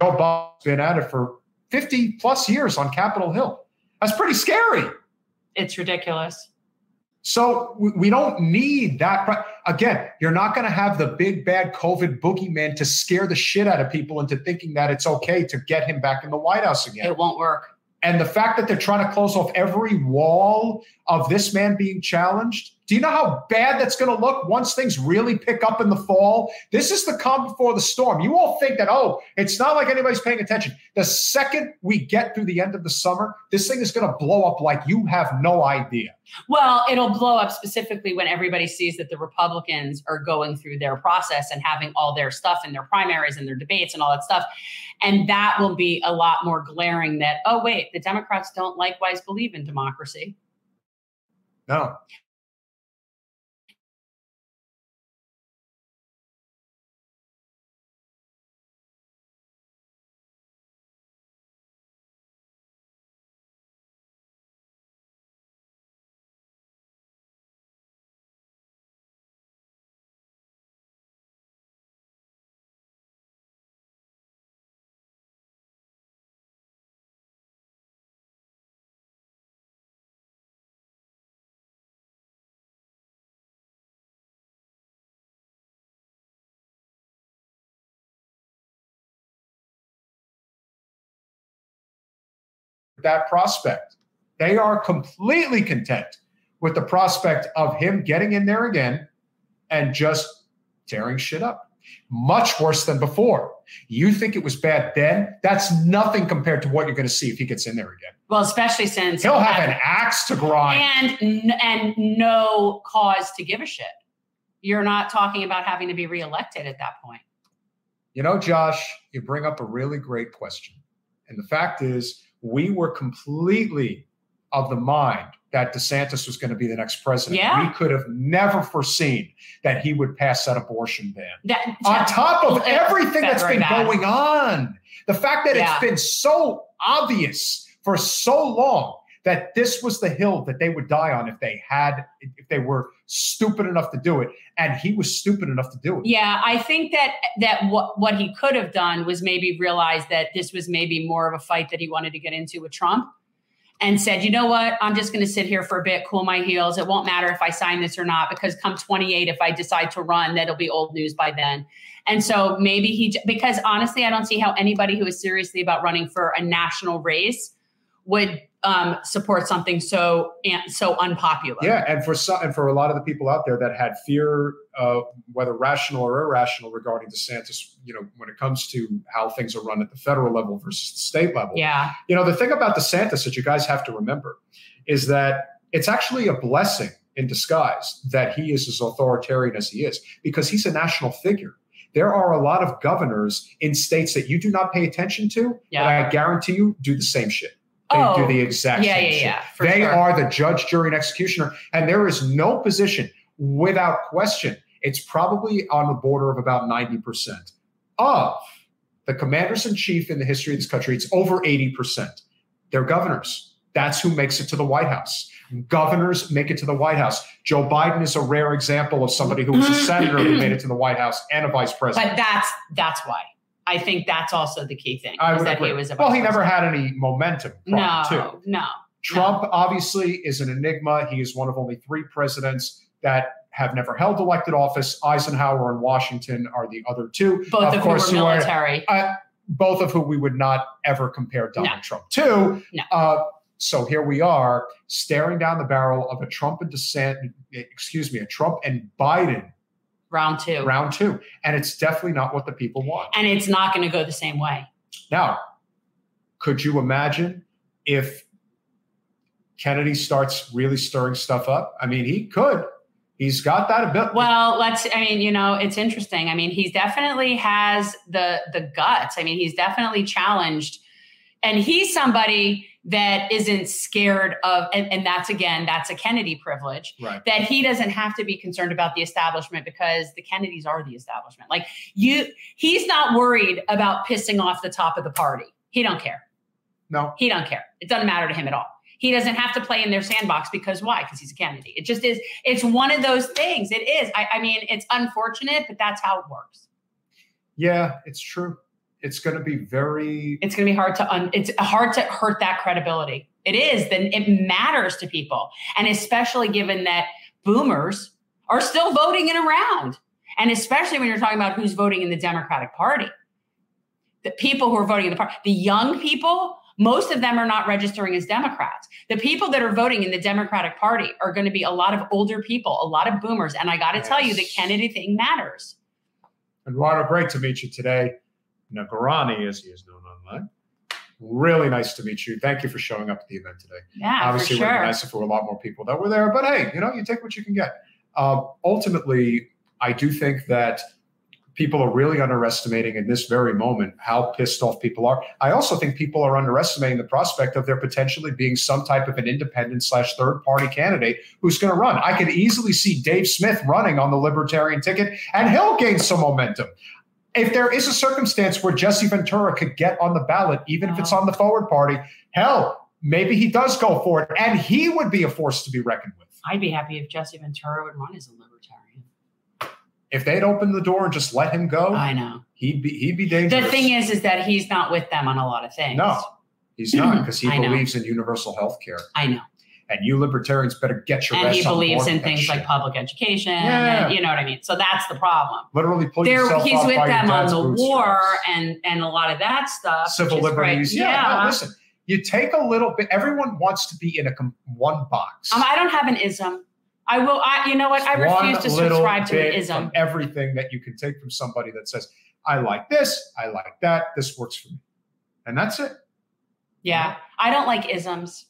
Joe Biden's been at it for 50 plus years on Capitol Hill. That's pretty scary. It's ridiculous. So we don't need that. Again, you're not going to have the big bad COVID boogeyman to scare the shit out of people into thinking that it's okay to get him back in the White House again. It won't work. And the fact that they're trying to close off every wall of this man being challenged, do you know how bad that's going to look once things really pick up in the fall? This is the calm before the storm. You all think that, oh, it's not like anybody's paying attention. The second we get through the end of the summer, this thing is going to blow up like you have no idea. Well, it'll blow up specifically when everybody sees that the Republicans are going through their process and having all their stuff in their primaries and their debates and all that stuff. And that will be a lot more glaring that, oh, wait, the Democrats don't likewise believe in democracy. No. That prospect. They are completely content with the prospect of him getting in there again and just tearing shit up. Much worse than before. You think it was bad then? That's nothing compared to what you're going to see if he gets in there again. Well, especially since he'll have, an axe to grind and and no cause to give a shit. You're not talking about having to be reelected at that point. You know, Josh, you bring up a really great question. And the fact is, we were completely of the mind that DeSantis was going to be the next president. Yeah. We could have never foreseen that he would pass that abortion ban. That, on top of everything that's been bad. going on, the fact that yeah. it's been so obvious for so long that this was the hill that they would die on if they had if they were stupid enough to do it and he was stupid enough to do it. Yeah i think that that what what he could have done was maybe realize that this was maybe more of a fight that he wanted to get into with trump and said you know what? I'm just going to sit here for a bit cool my heels. It won't matter if i sign this or not because come 28 if i decide to run that'll be old news by then. And so maybe he because honestly i don't see how anybody who is seriously about running for a national race would um, support something so so unpopular. Yeah, and for some, and for a lot of the people out there that had fear, uh, whether rational or irrational, regarding DeSantis, you know, when it comes to how things are run at the federal level versus the state level. Yeah, you know, the thing about DeSantis that you guys have to remember is that it's actually a blessing in disguise that he is as authoritarian as he is because he's a national figure there are a lot of governors in states that you do not pay attention to yeah. and i guarantee you do the same shit they oh, do the exact yeah, same yeah, shit. Yeah, they sure. are the judge, jury, and executioner. And there is no position without question. It's probably on the border of about 90% of the commanders in chief in the history of this country. It's over 80%. They're governors. That's who makes it to the White House. Governors make it to the White House. Joe Biden is a rare example of somebody who was a senator who made it to the White House and a vice president. But that's that's why. I think that's also the key thing. I that agree. he was well, he never had any momentum. No, to. no. Trump obviously is an enigma. He is one of only three presidents that have never held elected office. Eisenhower and Washington are the other two. Both of, course, whom who were are- military. uh, both of whom we would not ever compare Donald No. Trump to. No. Uh, so here we are staring down the barrel of a Trump and DeSantis, excuse me, a Trump and Biden round two. round two. And it's definitely not what the people want. and it's not going to go the same way. Now, could you imagine if Kennedy starts really stirring stuff up? I mean, he could. He's got that ability. Well, let's. I mean, you know, it's interesting. I mean, he definitely has the the guts. I mean, he's definitely challenged, and he's somebody that isn't scared of. And, and that's again, that's a Kennedy privilege right. that he doesn't have to be concerned about the establishment because the Kennedys are the establishment. Like you, he's not worried about pissing off the top of the party. He don't care. No. He don't care. It doesn't matter to him at all. He doesn't have to play in their sandbox because why? Because he's a Kennedy. It just is. It's one of those things. It is. I, I mean, it's unfortunate, but that's how it works. Yeah, it's true. It's going to be very. It's going to be hard to. Un, it's hard to hurt that credibility. It is. Then it matters to people, and especially given that boomers are still voting in around, and especially when you're talking about who's voting in the Democratic Party. The people who are voting in the party, the young people, most of them are not registering as Democrats. The people that are voting in the Democratic Party are going to be a lot of older people, a lot of boomers. And I got to tell you, the Kennedy thing matters. Eduardo, great to meet you today. Nagarani, as he is known online. Really nice to meet you. Thank you for showing up at the event today. Yeah, Obviously, for it would be sure. nice if there were a lot more people that were there, but hey, you know, you take what you can get. Uh, ultimately, I do think that people are really underestimating in this very moment how pissed off people are. I also think people are underestimating the prospect of there potentially being some type of an independent slash third party candidate who's going to run. I could easily see Dave Smith running on the libertarian ticket, and he'll gain some momentum. If there is a circumstance where Jesse Ventura could get on the ballot, even if it's on the forward party, hell, maybe he does go for it, and he would be a force to be reckoned with. I'd be happy if Jesse Ventura would run as a libertarian. If they'd open the door and just let him go, I know. he'd be he'd be dangerous. The thing is, is that he's not with them on a lot of things. no, he's not because he believes in universal health care, I know. And you libertarians better get your And he believes in things like public education. Yeah. And, you know what I mean? So that's the problem. literally pull There, yourself he's with them on the war and and a lot of that stuff. civil great. liberties. Yeah, no, listen, you take a little bit. Everyone wants to be in a one box. Um, I don't have an ism. I will. I, you know what? I refuse to subscribe to an ism. everything that you can take from somebody that says, "I like this, I like that, this works for me," and that's it. Yeah, I don't like isms.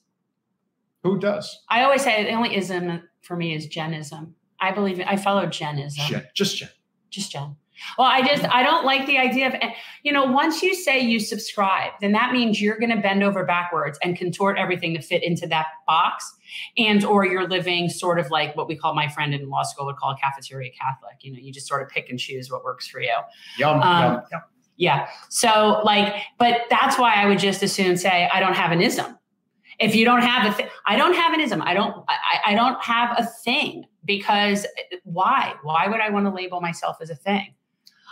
Who does? I always say the only ism for me is Jenism. I believe I follow Jenism. Jen, just Jen. just Jen. Well, I just I don't like the idea of you know once you say you subscribe, then that means you're going to bend over backwards and contort everything to fit into that box, and or you're living sort of like what we call my friend in law school would call a cafeteria Catholic. You know, you just sort of pick and choose what works for you. Yum, Um, yum, yum. Yeah. So like, but that's why I would just as soon say I don't have an ism. If you don't have a thing, I don't have an ism. I don't. I, I don't have a thing because why? Why would I want to label myself as a thing?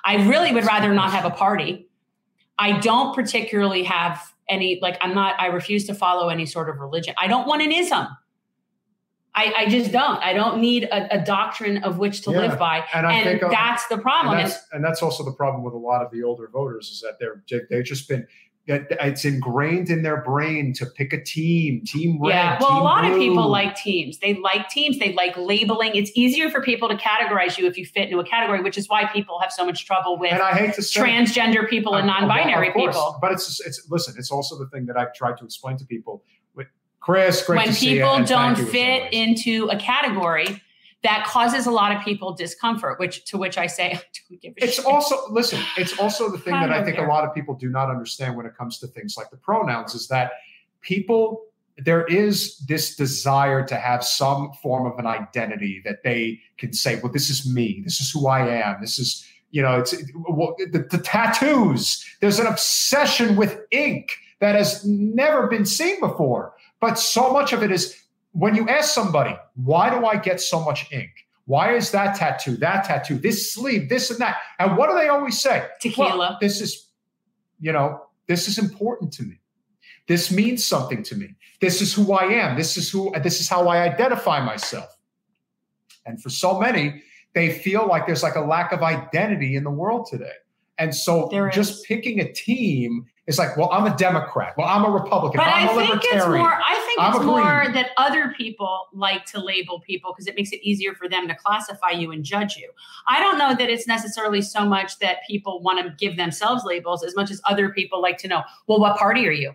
I really would rather not have a party. I don't particularly have any like. I'm not. I refuse to follow any sort of religion. I don't want an ism. I, I just don't. I don't need a, a doctrine of which to Yeah. live by, And I and think, uh, that's the problem. and that's, and that's also the problem with a lot of the older voters is that they're they've just been it's ingrained in their brain to pick a team, team red. Yeah, well, a lot of people like teams. They like teams. They like labeling. It's easier for people to categorize you if you fit into a category, which is why people have so much trouble with And I hate to say, transgender people and non-binary of course. people. But it's it's listen. It's also the thing that I've tried to explain to people. With Chris, great When to see you, people don't fit into a category, that causes a lot of people discomfort. Which to which I say, I don't give a It's shit. also listen. It's also the thing that I think a lot of people do not understand when it comes to things like the pronouns is that people there is this desire to have some form of an identity that they can say, well, this is me. This is who I am. This is you know, it's well, the, the tattoos. There's an obsession with ink that has never been seen before. But so much of it is when you ask somebody, why do I get so much ink? Why is that tattoo, that tattoo, this sleeve, this and that? And what do they always say? Tequila. Well, this is, you know, this is important to me. This means something to me. This is who I am. This is who, this is how I identify myself. And for so many, they feel like there's like a lack of identity in the world today. And so There just is. picking a team is like, well, I'm a Democrat. Well, I'm a Republican. But I'm a I think libertarian. it's more. I think I'm it's more green. that other people like to label people because it makes it easier for them to classify you and judge you. I don't know that it's necessarily so much that people want to give themselves labels as much as other people like to know. Well, what party are you?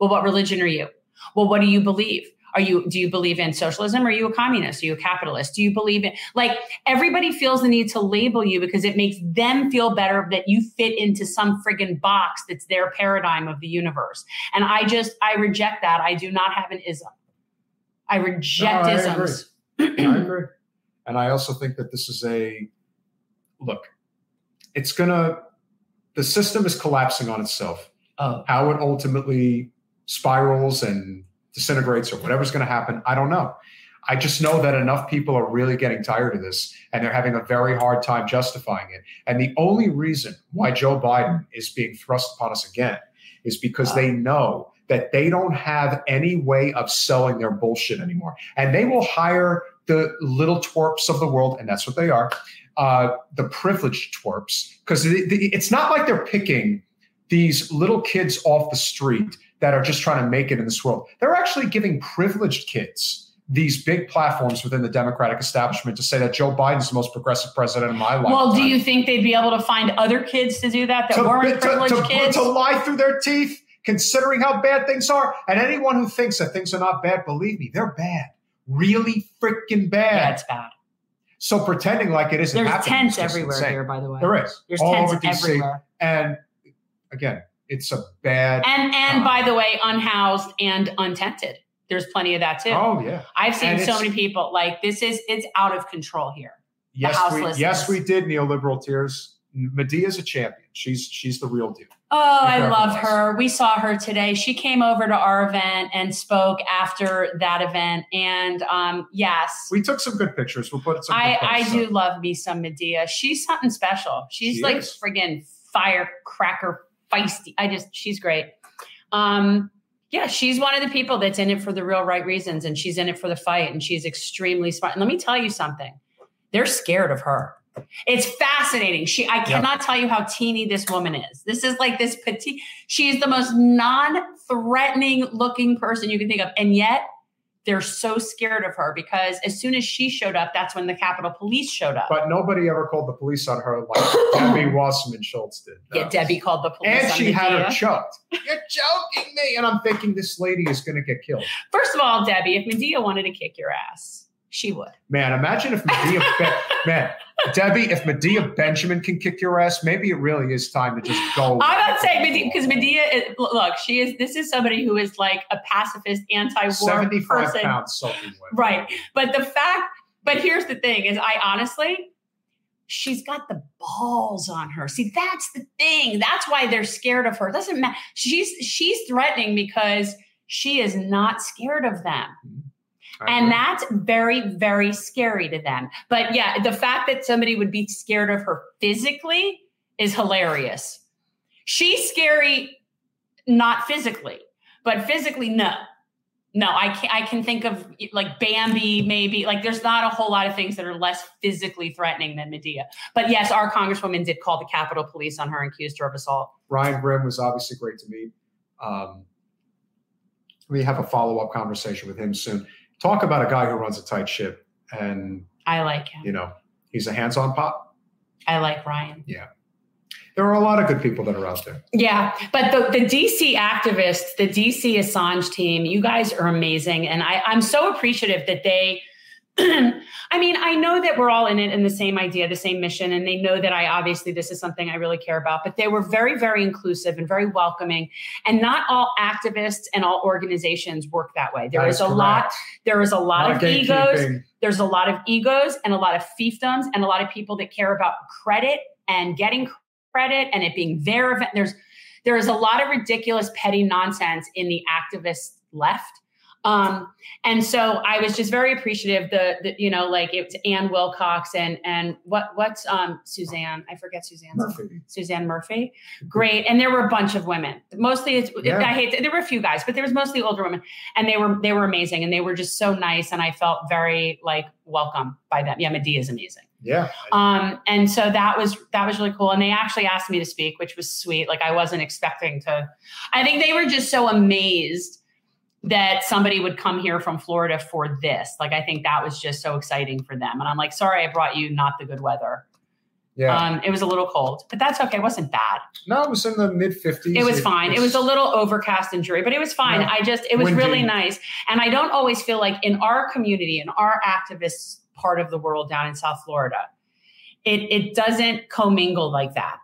Well, what religion are you? Well, what do you believe? Are you do you believe in socialism? Are you a communist? Are you a capitalist? Do you believe in like everybody feels the need to label you because it makes them feel better that you fit into some friggin' box that's their paradigm of the universe. And I just I reject that. I do not have an ism. I reject No, I isms. I agree. And I also think that this is a look, it's gonna the system is collapsing on itself. Oh. How it ultimately spirals and disintegrates or whatever's gonna happen, I don't know. I just know that enough people are really getting tired of this and they're having a very hard time justifying it. And the only reason why Joe Biden is being thrust upon us again is because they know that they don't have any way of selling their bullshit anymore. And they will hire the little twerps of the world, and that's what they are, uh, the privileged twerps, because it's not like they're picking these little kids off the street that are just trying to make it in this world. They're actually giving privileged kids these big platforms within the Democratic establishment to say that Joe Biden's the most progressive president in my lifetime. Well, do you think they'd be able to find other kids to do that that to, weren't to- privileged to- kids? to lie through their teeth, considering how bad things are. And anyone who thinks that things are not bad, believe me, they're bad. Really freaking bad. yeah, it's bad. so pretending like it isn't There's tents everywhere insane. here, by the way. There is. There's All tents over DC. everywhere. And again, it's a bad. And and by the way, unhoused and untented. There's plenty of that too. oh yeah. I've seen and so many people like this is it's out of control here. Yes, we, yes, we did neoliberal tears. Medea's a champion. She's she's the real deal. Oh, I love her. We saw her today. She came over to our event and spoke after that event. And um, yes, We took some good pictures. We'll put some. I, I do up. love me some Medea. She's something special. She's She like is. friggin' firecracker feisty. I just she's great. Um, yeah, she's one of the people that's in it for the real right reasons, and she's in it for the fight, and she's extremely smart. And let me tell you something: they're scared of her. It's fascinating. She, I cannot tell you how teeny this woman is. This is like this petite. She is the most non-threatening looking person you can think of, and yet they're so scared of her because as soon as she showed up, that's when the Capitol Police showed up. But nobody ever called the police on her like Debbie Wasserman Schultz did. yeah, Debbie called the police. And she had her choked. You're joking me. And I'm thinking this lady is going to get killed. First of all, Debbie, if Medea wanted to kick your ass, she would. Man, imagine if Medea, ben- man, Debbie, if Medea Benjamin can kick your ass, maybe it really is time to just go. I'm not saying Medea because Medea. Is, look, she is. This is somebody who is like a pacifist, anti-war 75 person. pounds soaking wet. Right. But the fact, but here's the thing is I honestly, she's got the balls on her. See, that's the thing. That's why they're scared of her. It doesn't matter. She's she's threatening because she is not scared of them. Mm-hmm. And that's very, very scary to them. But yeah, the fact that somebody would be scared of her physically is hilarious. She's scary, not physically, but physically, no. No, I can I can think of like Bambi, maybe. Like there's not a whole lot of things that are less physically threatening than Medea. But yes, our congresswoman did call the Capitol Police on her and accused her of assault. Ryan Grim was obviously great to meet. Um, we have a follow up conversation with him soon. Talk about a guy who runs a tight ship, and I like him. you know he's a hands on pop. I like Ryan. Yeah. There are a lot of good people that are out there. Yeah, but the, the DC activists, the DC Assange team, you guys are amazing. And I, I'm so appreciative that they, I mean, I know that we're all in it in the same idea, the same mission, and they know that I obviously this is something I really care about, but they were very, very inclusive and very welcoming. And not all activists and all organizations work that way. There That is is a lot, there is a lot Not of egos there's a lot of egos and a lot of fiefdoms and a lot of people that care about credit and getting credit and it being their event. There's there is a lot of ridiculous petty nonsense in the activist left. Um, and so I was just very appreciative. The, the you know, like it's Ann Wilcox and and what what's um Suzanne? I forget Suzanne's Murphy. Suzanne Murphy. Great. And there were a bunch of women. Mostly it's Yeah. I hate there were a few guys, but there was mostly older women. And they were they were amazing and they were just so nice. And I felt very like welcome by them. Yeah, Medea is amazing. Yeah. Um, and so that was that was really cool. And they actually asked me to speak, which was sweet. Like I wasn't expecting to. I think they were just so amazed that somebody would come here from Florida for this. Like I think that was just so exciting for them. And I'm like, sorry, I brought you not the good weather. yeah. Um, it was a little cold, but that's okay. It wasn't bad. no, it was in the mid 50s. It was fine. It was a little overcast and dreary, but it was fine. No. I just, it was Windy. really nice. And I don't always feel like in our community, in our activist part of the world down in South Florida, it, it doesn't commingle like that.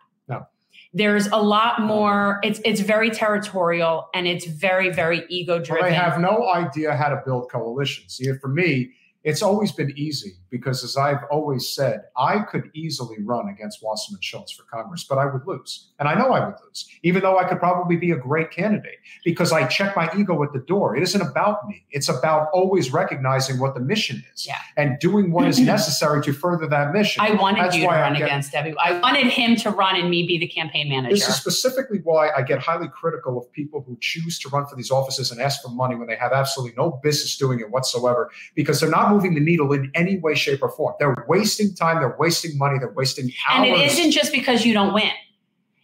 There's a lot more, it's it's very territorial and it's very, very ego Well, driven. they have no idea how to build coalitions. See, for me, it's always been easy because, as I've always said, I could easily run against Wasserman Schultz for Congress, but I would lose. And I know I would lose, even though I could probably be a great candidate because I check my ego at the door. It isn't about me, it's about always recognizing what the mission is Yeah. and doing what is necessary to further that mission. I wanted That's you to run get- against Debbie. I wanted him to run and me be the campaign manager. This is specifically why I get highly critical of people who choose to run for these offices and ask for money when they have absolutely no business doing it whatsoever, because they're not moving the needle in any way, shape, or form. They're wasting time, they're wasting money, they're wasting hours. And it isn't just because you don't win.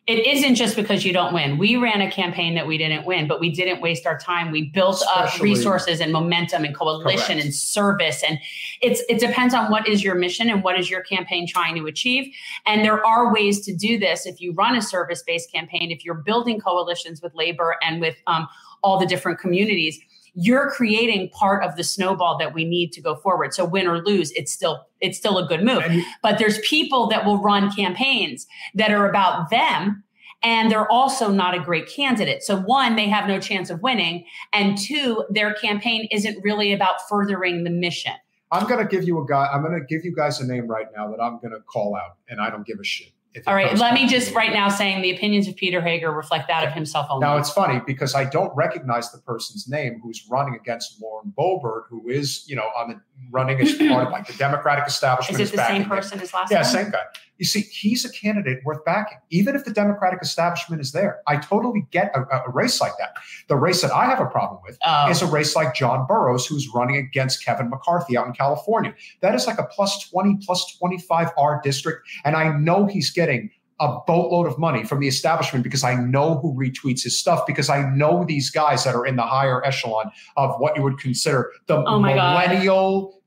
It isn't just because you don't win. We ran a campaign that we didn't win, but we didn't waste our time. We built up resources and momentum and coalition Correct. and service. And it's it depends on what is your mission and what is your campaign trying to achieve. And there are ways to do this if you run a service-based campaign, if you're building coalitions with labor and with um, all the different communities. You're creating part of the snowball that we need to go forward. So win or lose, it's still it's still a good move but there's people that will run campaigns that are about them and they're also not a great candidate. So one, they have no chance of winning, and two, their campaign isn't really about furthering the mission. I'm going to give you a guy. I'm going to give you guys a name right now that I'm going to call out, and I don't give a shit. All right, let me just right now saying the opinions of Peter Hager reflect that of himself only. Now it's funny because I don't recognize the person's name who's running against Lauren Boebert, who is, you know, on the running as part of like the Democratic establishment. Is it the same him. person as last time? Yeah, time? same guy. You see, he's a candidate worth backing, even if the Democratic establishment is there. I totally get a, a race like that. The race that I have a problem with Oh, is a race like John Burrows, who's running against Kevin McCarthy out in California. That is like a plus 20, plus 25 R district. And I know he's getting a boatload of money from the establishment because I know who retweets his stuff, because I know these guys that are in the higher echelon of what you would consider the Oh my God.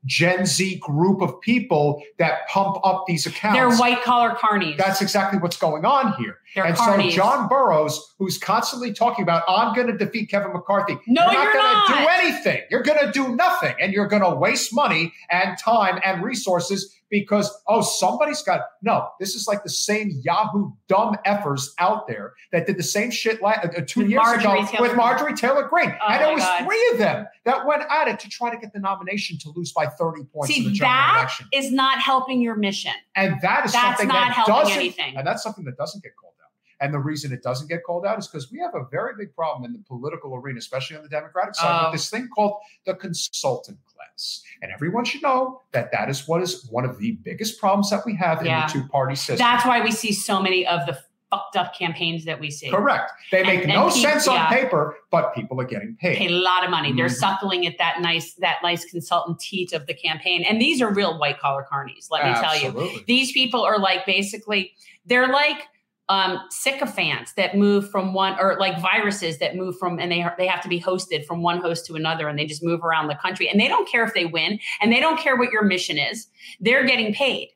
Gen Z group of people that pump up these accounts. they're white collar carnies. That's exactly what's going on here. They're and carnies. so John Burrows, who's constantly talking about, I'm going to defeat Kevin McCarthy. No, you're you're not going to do anything. You're going to do nothing. And you're going to waste money and time and resources because, oh, somebody's got. No, this is like the same Yahoo dumb effers out there that did the same shit la- uh, two With years Marjorie ago Taylor with Marjorie Taylor Greene. Oh and it was God. three of them that went at it to try to get the nomination to lose by 30 points in the See, general that election. is not helping your mission. And that is That's something not that helping doesn't, anything. and that's something that doesn't get called out. And the reason it doesn't get called out is because we have a very big problem in the political arena, especially on the Democratic side, Oh. with this thing called the consultant class. And everyone should know that that is what is one of the biggest problems that we have Yeah. in the two-party system. That's why we see so many of the fucked up campaigns that we see. Correct. They make And- no people- sense on yeah. paper, but people are getting paid. pay a lot of money. They're Mhm. suckling at that nice that nice consultant teat of the campaign. And these are real white collar carnies, let me tell you. These people are like basically they're like um, sycophants that move from one or like viruses that move from and they they have to be hosted from one host to another and they just move around the country and they don't care if they win and they don't care what your mission is. They're getting paid.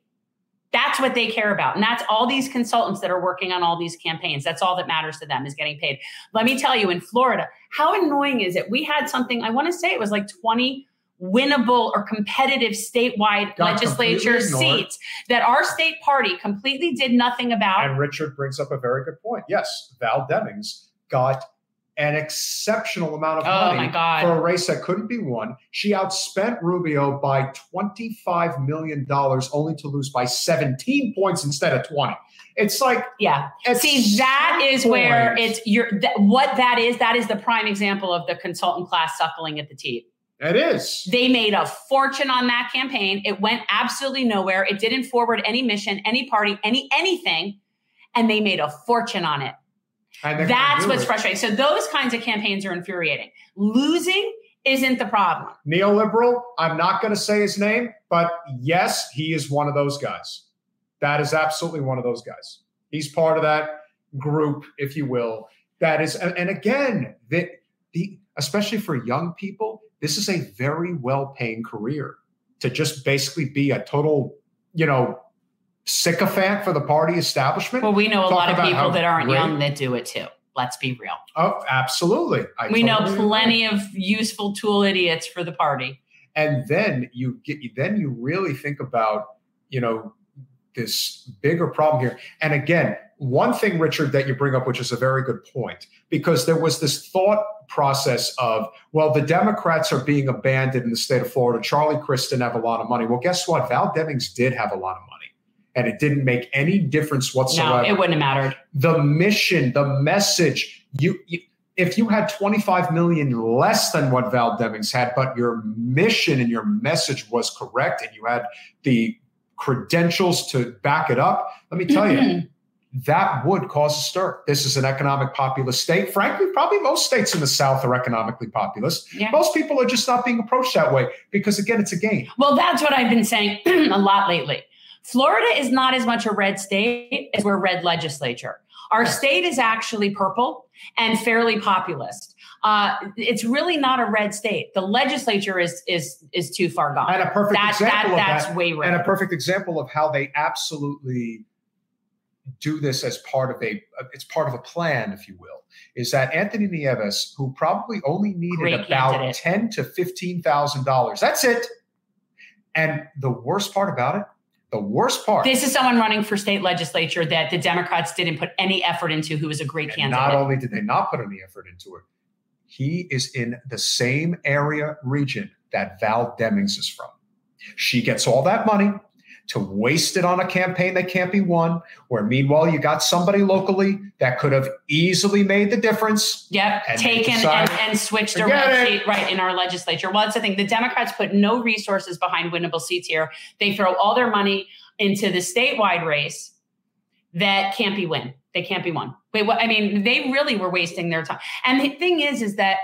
That's what they care about. And that's all these consultants that are working on all these campaigns. That's all that matters to them is getting paid. Let me tell you, in Florida, how annoying is it? We had something, I want to say it was like 20 winnable or competitive statewide Got legislature seats that our state party completely did nothing about. And Richard brings up a very good point. Yes, Val Demings got an exceptional amount of Oh, money for a race that couldn't be won. She outspent Rubio by $25 million only to lose by 17 points instead of 20. It's like Yeah. See, that is is where it's your that, what that is. That is the prime example of the consultant class suckling at the teat. It is. They made a fortune on that campaign. It went absolutely nowhere. It didn't forward any mission, any party, any anything, and they made a fortune on it. And they're gonna That's what's it. frustrating. So those kinds of campaigns are infuriating. Losing isn't the problem. neoliberal. I'm not going to say his name, but yes, he is one of those guys. That is absolutely one of those guys. He's part of that group, if you will. That is, and, and again, the, the especially for young people, this is a very well-paying career to just basically be a total, you know, sycophant for the party establishment. Well, we know a Talk lot of people that aren't great- young that do it too. Let's be real. oh, absolutely. I we know totally agree. plenty of useful tool idiots for the party. and then you get then you really think about you know this bigger problem here and again one thing richard that you bring up which is a very good point because there was this thought process of well the democrats are being abandoned in the state of florida charlie crist didn't have a lot of money well guess what val demings did have a lot of money and it didn't make any difference whatsoever No, it wouldn't have mattered. the mission, the message. You, you if you had 25 million less than what Val Demings had, but your mission and your message was correct, and you had the credentials to back it up, let me tell you, mm-hmm. That would cause a stir. This is an economic populist state. Frankly, probably most states in the South are economically populist. Yeah. Most people are just not being approached that way because, again, it's a game. Well, that's what I've been saying a lot lately. Florida is not as much a red state as we're red legislature. Our state is actually purple and fairly populist. Uh, it's really not a red state. The legislature is is is too far gone. And a perfect That, that example of that's that way and a perfect example of how they absolutely do this as part of a it's part of a plan if you will is that anthony nieves who probably only needed Great about candidate. 10 to 15000 dollars that's it and the worst part about it the worst part this is someone running for state legislature that the Democrats didn't put any effort into, who was a great and candidate. not only did they not put any effort into it he is in the same area region that val demings is from she gets all that money to waste it on a campaign that can't be won, where meanwhile you got somebody locally that could have easily made the difference. Yep, And taken and, and switched a red seat right in our legislature. Well, that's the thing. The Democrats put no resources behind winnable seats here. They throw all their money into the statewide race that can't be won. They can't be won. Wait, what? I mean, they really were wasting their time. And the thing is, is that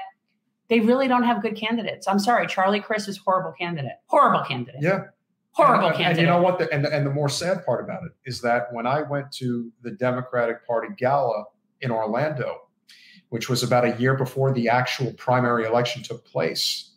they really don't have good candidates. I'm sorry, Charlie Crist is horrible candidate. Horrible candidate. Yeah. Horrible and, candidate. And you know what? The, and, the, and the more sad part about it is that when I went to the Democratic Party gala in Orlando, which was about a year before the actual primary election took place,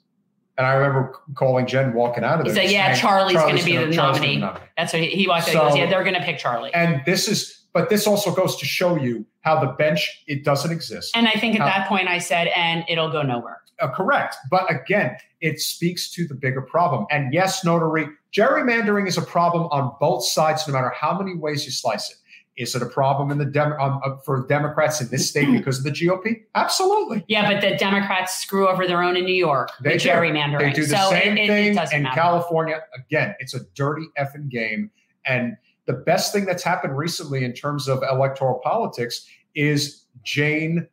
and I remember calling Jen walking out of He there. said, "Yeah, saying, Charlie's gonna be the Charlie's nominee." That's what he, he walked out. So- he goes, yeah, they're going to pick Charlie. And this is, but this also goes to show you how the bench it doesn't exist. And I think at How- that point I said, and it'll go nowhere. Uh, correct. But again, it speaks to the bigger problem. And yes, notary, gerrymandering is a problem on both sides, no matter how many ways you slice it. Is it a problem in the Dem- um, uh, for Democrats in this state because of the GOP? Absolutely. Yeah, but the Democrats screw over their own in New York They do. gerrymandering. They do the so same it, it, thing it doesn't in matter. California. Again, it's a dirty effing game. And the best thing that's happened recently in terms of electoral politics is Jane,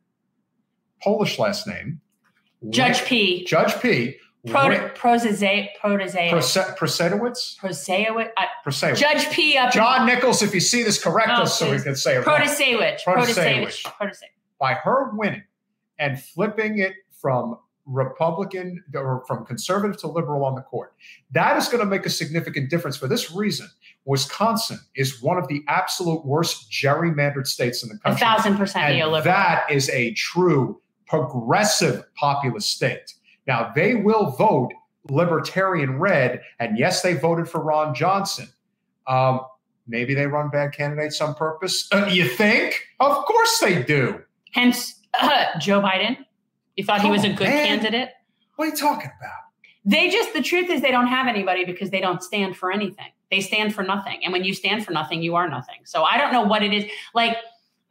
Polish last name, Judge P. Judge P. Prote- Protese, protese, Prose- Prosedowitz? Prosewicz, uh, Judge P. Up John Nichols, if you see this, correct Oh, us so we can say it Protasiewicz. Protesewicz, By her winning and flipping it from Republican or from conservative to liberal on the court, that is going to make a significant difference for this reason. Wisconsin is one of the absolute worst gerrymandered states in the country. A thousand percent and neoliberal. that is a true progressive populist state. Now, they will vote libertarian red, and yes, they voted for Ron Johnson. Um, maybe they run bad candidates on purpose. Uh, you think? Of course they do. Hence, uh, Joe Biden. You thought he was a good man. candidate? What are you talking about? They just, the truth is, they don't have anybody because they don't stand for anything. They stand for nothing. And when you stand for nothing, you are nothing. So I don't know what it is. Like,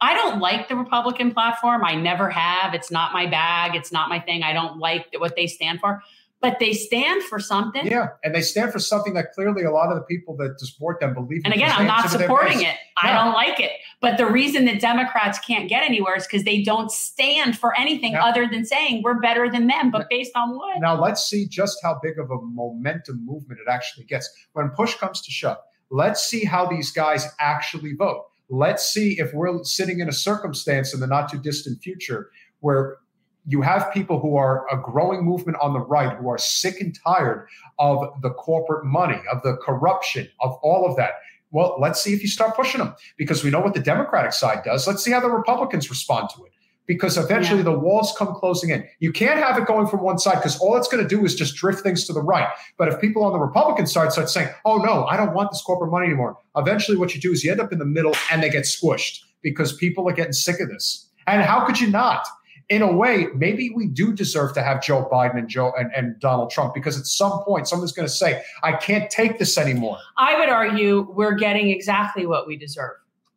I don't like the Republican platform. I never have. It's not my bag. It's not my thing. I don't like what they stand for but they stand for something. Yeah, and they stand for something that clearly a lot of the people that support them believe. And again, I'm not supporting it. I don't like it. But the reason that Democrats can't get anywhere is because they don't stand for anything yeah. other than saying we're better than them. But based on what? Now let's see just how big of a momentum movement it actually gets when push comes to shove. Let's see how these guys actually vote. Let's see if we're sitting in a circumstance in the not too distant future where you have people who are a growing movement on the right who are sick and tired of the corporate money, of the corruption, of all of that. Well, let's see if you start pushing them because we know what the Democratic side does. Let's see how the Republicans respond to it because eventually yeah. the walls come closing in. You can't have it going from one side because all it's going to do is just drift things to the right. But if people on the Republican side start saying, oh, no, I don't want this corporate money anymore, eventually what you do is you end up in the middle and they get squished because people are getting sick of this. And how could you not? in a way, maybe we do deserve to have Joe Biden and Joe and, and Donald Trump because at some point someone's going to say, I can't take this anymore. I would argue we're getting exactly what we deserve.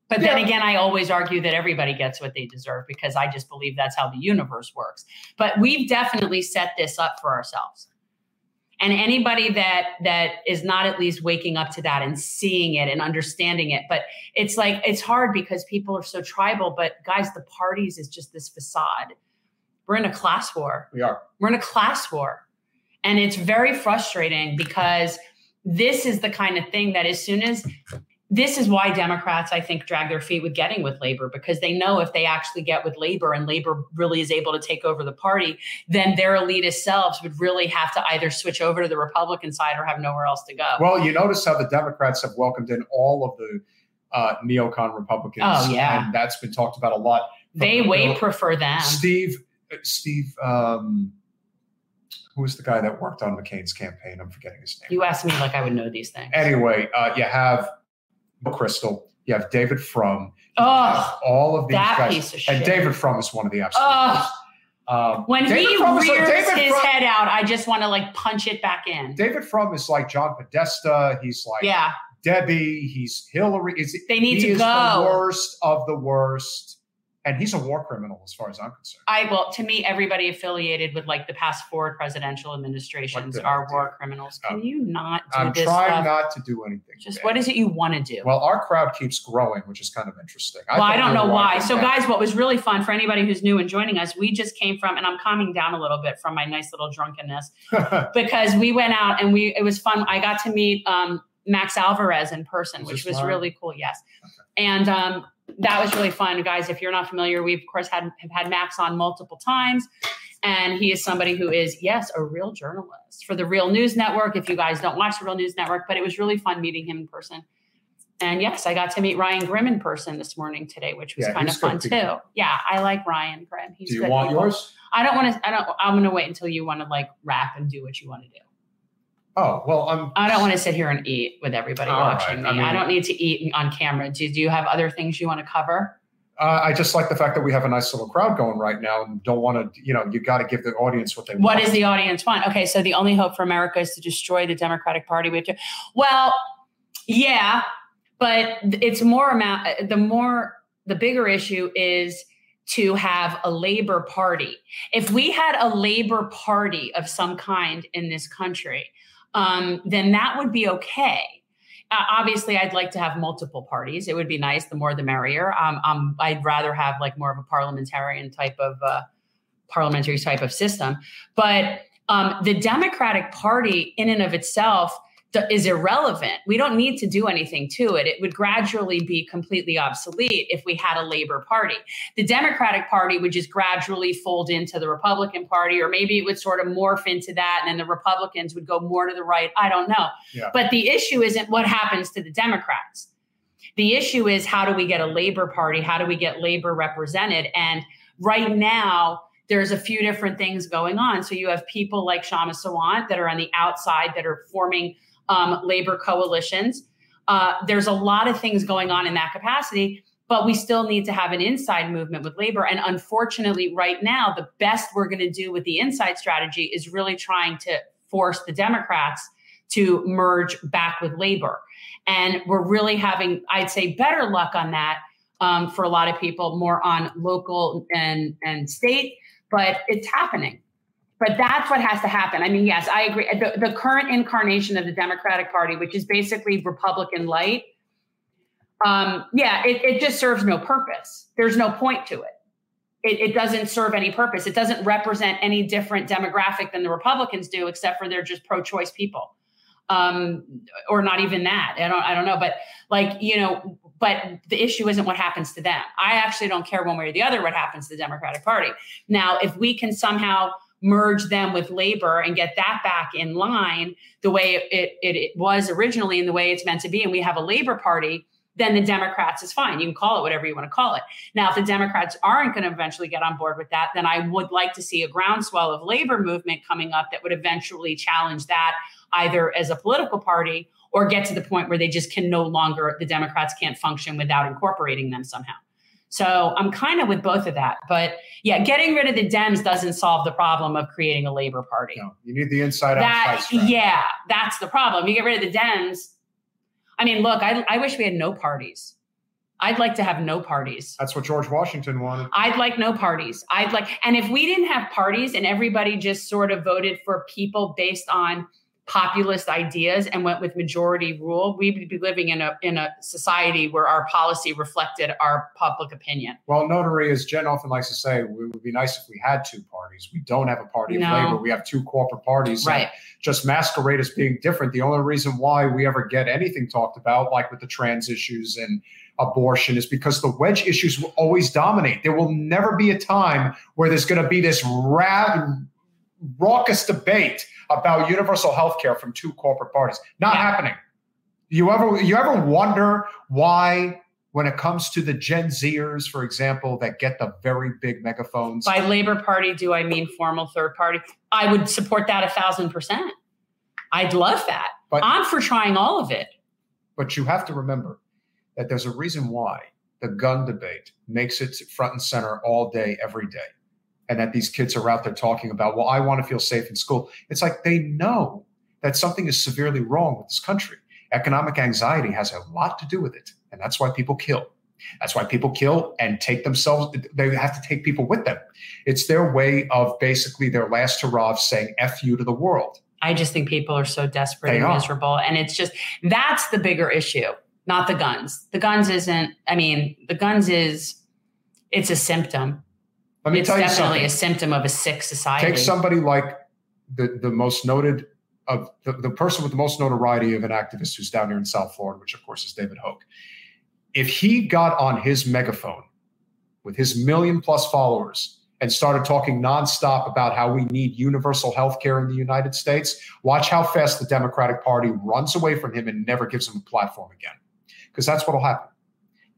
But yeah. then again, I always argue that everybody gets what they deserve because I just believe that's how the universe works. But we've definitely set this up for ourselves. And anybody that that is not at least waking up to that and seeing it and understanding it, but it's like it's hard because people are so tribal. But guys, the parties is just this facade we're in a class war. We are. We're in a class war. And it's very frustrating because this is the kind of thing that as soon as this is why Democrats, I think, drag their feet with getting with labor because they know if they actually get with labor and labor really is able to take over the party, then their elitist selves would really have to either switch over to the Republican side or have nowhere else to go. Well, you notice how the Democrats have welcomed in all of the uh, neocon Republicans. Oh, yeah. And that's been talked about a lot. They way prefer them. Steve Steve, um, who was the guy that worked on McCain's campaign? I'm forgetting his name. You asked me like I would know these things. Anyway, uh, you have Kristol, you have David Frum, oh, all of these guys, of and shit. David Frum is one of the absolute. Oh. Um, when David he Frum rears like, his Frum, head out, I just want to like punch it back in. David Frum is like John Podesta. He's like yeah. Debbie. He's Hillary. Is, they need to go. The worst of the worst and he's a war criminal as far as I'm concerned. I well, to me, everybody affiliated with like the past four presidential administrations are war criminals. Can um, you not? Do I'm this trying stuff? not to do anything. Just bad. what is it you want to do? Well, our crowd keeps growing, which is kind of interesting. I well, I don't know why. So, down. guys, what was really fun for anybody who's new and joining us, we just came from, and I'm calming down a little bit from my nice little drunkenness because we went out and we it was fun. I got to meet um, Max Alvarez in person, Is which was really cool. Yes, Okay. and um, that was really fun, guys. If you're not familiar, we of course had have had Max on multiple times, and he is somebody who is yes a real journalist for the Real News Network. If you guys don't watch the Real News Network, but it was really fun meeting him in person. And yes, I got to meet Ryan Grim in person this morning today, which was Yeah, kind of fun too. people. Yeah, I like Ryan Grim. He's Do you want people. yours? I don't want to. I don't. I'm going to wait until you want to like rap and do what you want to do. Oh well, I'm. I don't want to sit here and eat with everybody watching right. me. I I, don't need to eat on camera. Do, do you have other things you want to cover? Uh, I just like the fact that we have a nice little crowd going right now, and don't want to. You know, you got to give the audience what they What want. does the audience want? Okay, so the only hope for America is to destroy the Democratic Party. We have to. Well, yeah, but it's more amount. The more, the bigger issue is to have a labor party. If we had a labor party of some kind in this country, um, then that would be okay. Uh, obviously, I'd like to have multiple parties. It would be nice. The more, the merrier. Um, um, I'd rather have like more of a parliamentarian type of uh, parliamentary type of system. But um, the Democratic Party, in and of itself, is irrelevant. We don't need to do anything to it. It would gradually be completely obsolete if we had a Labor Party. The Democratic Party would just gradually fold into the Republican Party, or maybe it would sort of morph into that, and then the Republicans would go more to the right. I don't know. Yeah. But the issue isn't what happens to the Democrats. The issue is how do we get a Labor Party? How do we get labor represented? And right now, there's a few different things going on. So you have people like Kshama Sawant that are on the outside that are forming um, labor coalitions. Uh, there's a lot of things going on in that capacity, but we still need to have an inside movement with labor. And unfortunately, right now, the best we're going to do with the inside strategy is really trying to force the Democrats to merge back with labor. And we're really having, I'd say, better luck on that um, for a lot of people, more on local and and state, but it's happening. But that's what has to happen. I mean, yes, I agree. The, the current incarnation of the Democratic Party, which is basically Republican light, um, yeah, it, it just serves no purpose. There's no point to it. it. It doesn't serve any purpose. It doesn't represent any different demographic than the Republicans do, except for they're just pro-choice people, um, or not even that. I don't. I don't know. But like you know, but the issue isn't what happens to them. I actually don't care one way or the other what happens to the Democratic Party. Now, if we can somehow merge them with labor and get that back in line the way it, it, it was originally and the way it's meant to be, and we have a labor party then the Democrats is fine. You can call it whatever you want to call it. Now, if the Democrats aren't going to eventually get on board with that, then I would like to see a groundswell of labor movement coming up that would eventually challenge that either as a political party or get to the point where they just can no longer, the Democrats can't function without incorporating them somehow. So I'm kind of with both of that. But yeah, getting rid of the Dems doesn't solve the problem of creating a labor party. No, you need the inside that, out. Yeah, that's the problem. You get rid of the Dems, I mean, look, I, I wish we had no parties. I'd like to have no parties. That's what George Washington wanted. I'd like no parties. I'd like, and if we didn't have parties and everybody just sort of voted for people based on populist ideas and went with majority rule, we would be living in a in a society where our policy reflected our public opinion. Well, notary, as Jen often likes to say, it would be nice if we had two parties. We don't have a party of labor. We have two corporate parties. Right. Just masquerade as being different. The only reason why we ever get anything talked about, like with the trans issues and abortion, is because the wedge issues will always dominate. There will never be a time where there's going to be this ra- raucous debate about universal health care from two corporate parties. Not Yeah. happening. You ever you ever wonder why when it comes to the Gen Zers, for example, that get the very big megaphones? By labor party, do I mean formal third party? I would support that a thousand percent. I'd love that. But- I'm for trying all of it. But you have to remember that there's a reason why the gun debate makes it front and center all day, every day. And that these kids are out there talking about, well, I want to feel safe in school. It's like they know that something is severely wrong with this country. Economic anxiety has a lot to do with it. And that's why people kill. That's why people kill and take themselves, they have to take people with them. It's their way of basically their last hurrah of saying F you to the world. I just think people are so desperate They and are. miserable. And it's just that's the bigger issue, not the guns. The guns isn't, I mean, the guns is it's a symptom. Let me It's tell you definitely something. a symptom of a sick society. Take somebody like the the most noted of the, the person with the most notoriety of an activist who's down here in South Florida, which of course is David Hogg. If he got on his megaphone with his million plus followers and started talking nonstop about how we need universal health care in the United States, watch how fast the Democratic Party runs away from him and never gives him a platform again. Because that's what'll happen.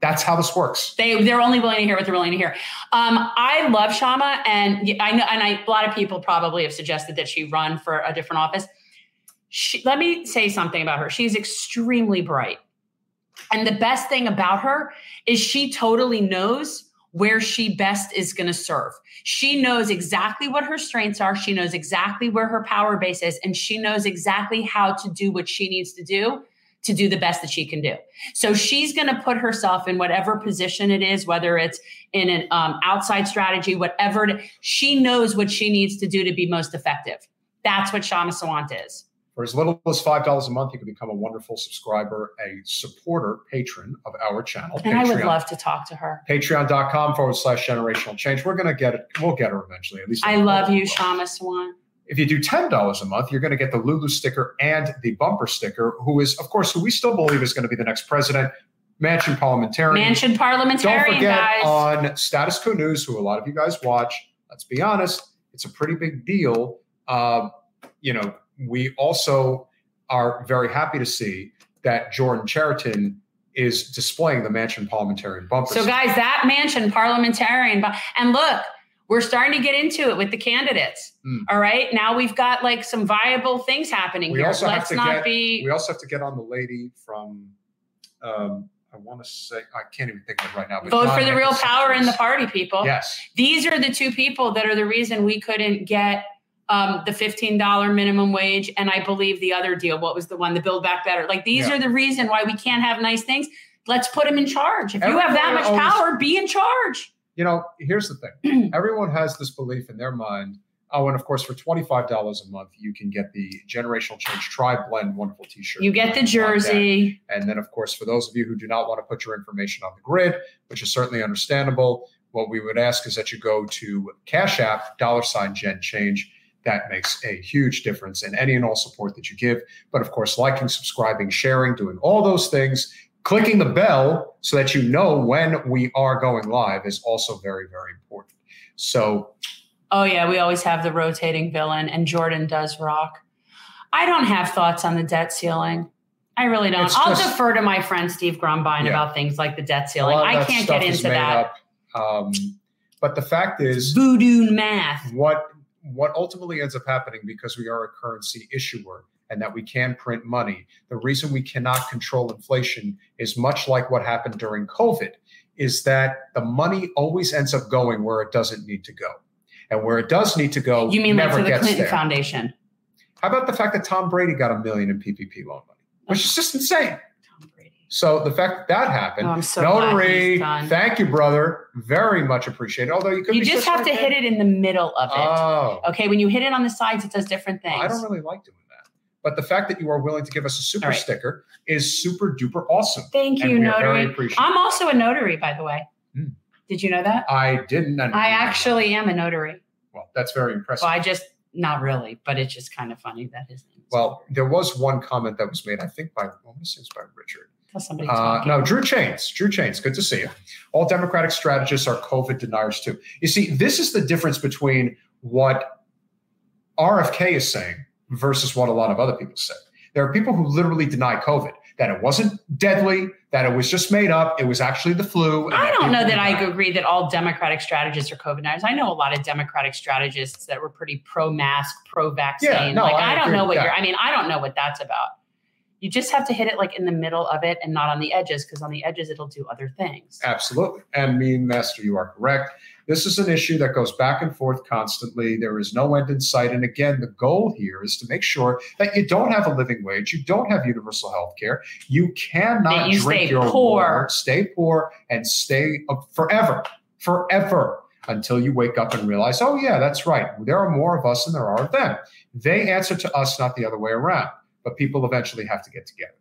That's how this works. They they're only willing to hear what they're willing to hear. Um, I love Kshama, and I know, and I, a lot of people probably have suggested that she run for a different office. She, let me say something about her. She's extremely bright, and the best thing about her is she totally knows where she best is going to serve. She knows exactly what her strengths are. She knows exactly where her power base is, and she knows exactly how to do what she needs to do to do the best that she can do. So she's going to put herself in whatever position it is, whether it's in an um, outside strategy, whatever. It, she knows what she needs to do to be most effective. That's what Kshama Sawant is. For as little as $5 a month, you can become a wonderful subscriber, a supporter, patron of our channel. And I would love to talk to her. Patreon.com forward slash generational change. We're going to get it. We'll get her eventually. At least I love you, Kshama Sawant. If you do $10 a month, you're going to get the Lulu sticker and the bumper sticker, who is, of course, who we still believe is going to be the next president, Manchin parliamentarian. Manchin Parliamentarian, Don't forget guys. on Status Coup News, who a lot of you guys watch, let's be honest, it's a pretty big deal. Uh, you know, we also are very happy to see that Jordan Chariton is displaying the Manchin parliamentarian bumper. so, guys, that Manchin parliamentarian. bu- And look, we're starting to get into it with the candidates. Hmm. All right. Now we've got like some viable things happening We here. also Let's to not get- be. we also have to get on the lady from, um, I want to say, I can't even think of it right now. But Vote for the real power in the party, people. Yes. These are the two people that are the reason we couldn't get um, the $15 minimum wage. And I believe the other deal, what was the one, the Build Back Better? Like these Yeah. are the reason why we can't have nice things. let's put them in charge. If you have that much always- power, be in charge. You know, here's the thing. Everyone has this belief in their mind. Oh, and of course, for $25 a month, you can get the Generational Change Tribe Blend wonderful t-shirt. You get the If you want that. jersey. And then, of course, for those of you who do not want to put your information on the grid, which is certainly understandable, what we would ask is that you go to Cash App, dollar sign Gen Change. That makes a huge difference in any and all support that you give. But of course, liking, subscribing, sharing, doing all those things, clicking the bell so that you know when we are going live is also very, very important. So, Oh yeah, we always have the rotating villain, and Jordan does rock. I don't have thoughts on the debt ceiling. I really don't. I'll defer to my friend Steve Grumbine Yeah. about things like the debt ceiling. I can't get into that. Um, but the fact is, voodoo math. what what ultimately ends up happening because we are a currency issuer and that we can print money the reason we cannot control inflation is much like what happened during covid is that the money always ends up going where it doesn't need to go and where it does need to go You mean like for the Clinton there. Foundation? how about the fact that tom brady got a million in ppp loan money which is just insane Tom Brady. so the fact that that happened Oh, so notary thank you brother very much appreciated although you could You be just have to hit it in the middle of it. oh okay, when you hit it on the sides, it does different things. I don't really like doing. But the fact that you are willing to give us a super right. sticker is super duper awesome. Thank you, we are very notary. I'm also a notary, by the way. Hmm. Did you know that? I didn't. and- I actually am a notary. Well, that's very impressive. Well, I just not really, but it's just kind of funny that his name. is- well, there was one comment that was made, I think by, I to say it's by Richard. Uh, no, Drew Chains. Drew Chains. Good to see you. All Democratic strategists are COVID deniers too. You see, this is the difference between what RFK is saying versus what a lot of other people say. There are people who literally deny COVID, that it wasn't deadly, that it was just made up, it was actually the flu. I don't know that I agree that all Democratic strategists are COVID deniers. I know a lot of Democratic strategists that were pretty pro-mask, pro-vaccine. Yeah, no, like I I, don't know what you're. I mean, I don't know what that's about. You just have to hit it like in the middle of it and not on the edges, because on the edges it'll do other things. Absolutely. And me, Master, you are correct. This is an issue that goes back and forth constantly. There is no end in sight. And again, the goal here is to make sure that you don't have a living wage, you don't have universal health care, you cannot you drink stay your poor. water, stay poor, and stay forever, forever. Until you wake up and realize, oh, yeah, that's right. There are more of us than there are of them. They answer to us, not the other way around. But people eventually have to get together.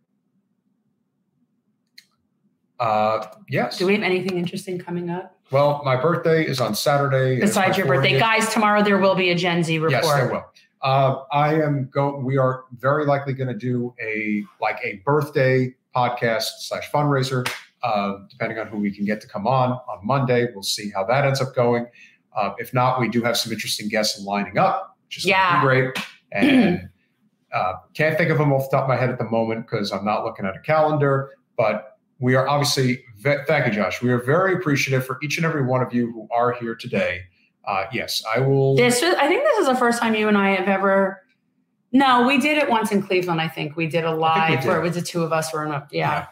Uh, yes. Do we have anything interesting coming up Well, my birthday is on Saturday. Besides your birthday, 40th. guys? Tomorrow there will be a Gen Z report. Yes, there will. Uh, I am going. We are very likely going to do a like a birthday podcast slash fundraiser, uh, depending on who we can get to come on on Monday. We'll see how that ends up going. Uh, if not, we do have some interesting guests lining up, which is Yeah. going to be great. And uh, can't think of them off the top of my head at the moment because I'm not looking at a calendar. But we are obviously, ve- thank you, Josh. We are very appreciative for each and every one of you who are here today. Uh, yes, I will. This was, I think this is the first time you and I have ever. No, we did it once in Cleveland. I think we did a live where did. it was the two of us were in a yeah. Yeah,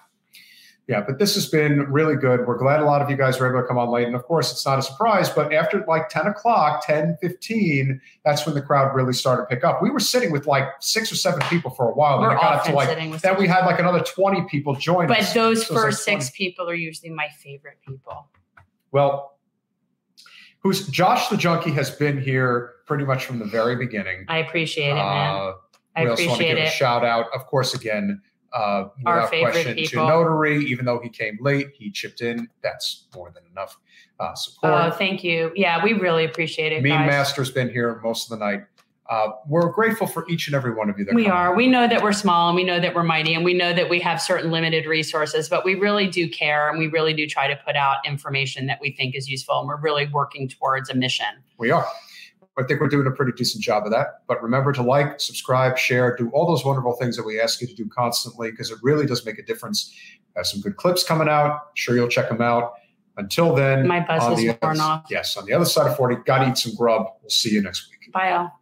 but this has been really good. We're glad a lot of you guys were able to come on late. And of course, it's not a surprise, but after like 10 o'clock, 10, 15, that's when the crowd really started to pick up. We were sitting with like six or seven people for a while. We're Then it got up to often like, sitting with. then we had like another 20 people join but us. those So first like six people are usually my favorite people. Well, who's Josh the Junkie has been here pretty much from the very beginning. I appreciate it, man. Uh, I we also want to appreciate give a it. shout out, of course, again, uh, Our without favorite question, people. to Notary. Even though he came late, he chipped in. That's more than enough uh, support. Oh, thank you. Yeah, we really appreciate it, Mean guys. Master's been here most of the night. Uh, we're grateful for each and every one of you that We are. We know that we're small and we know that we're mighty and we know that we have certain limited resources, but we really do care and we really do try to put out information that we think is useful. And we're really working towards a mission. We are. I think we're doing a pretty decent job of that. But remember to like, subscribe, share, do all those wonderful things that we ask you to do constantly because it really does make a difference. We have some good clips coming out. Sure, you'll check them out. Until then, My buzz is worn off. Yes, on the other side of 40, gotta eat some grub. We'll see you next week. Bye, all.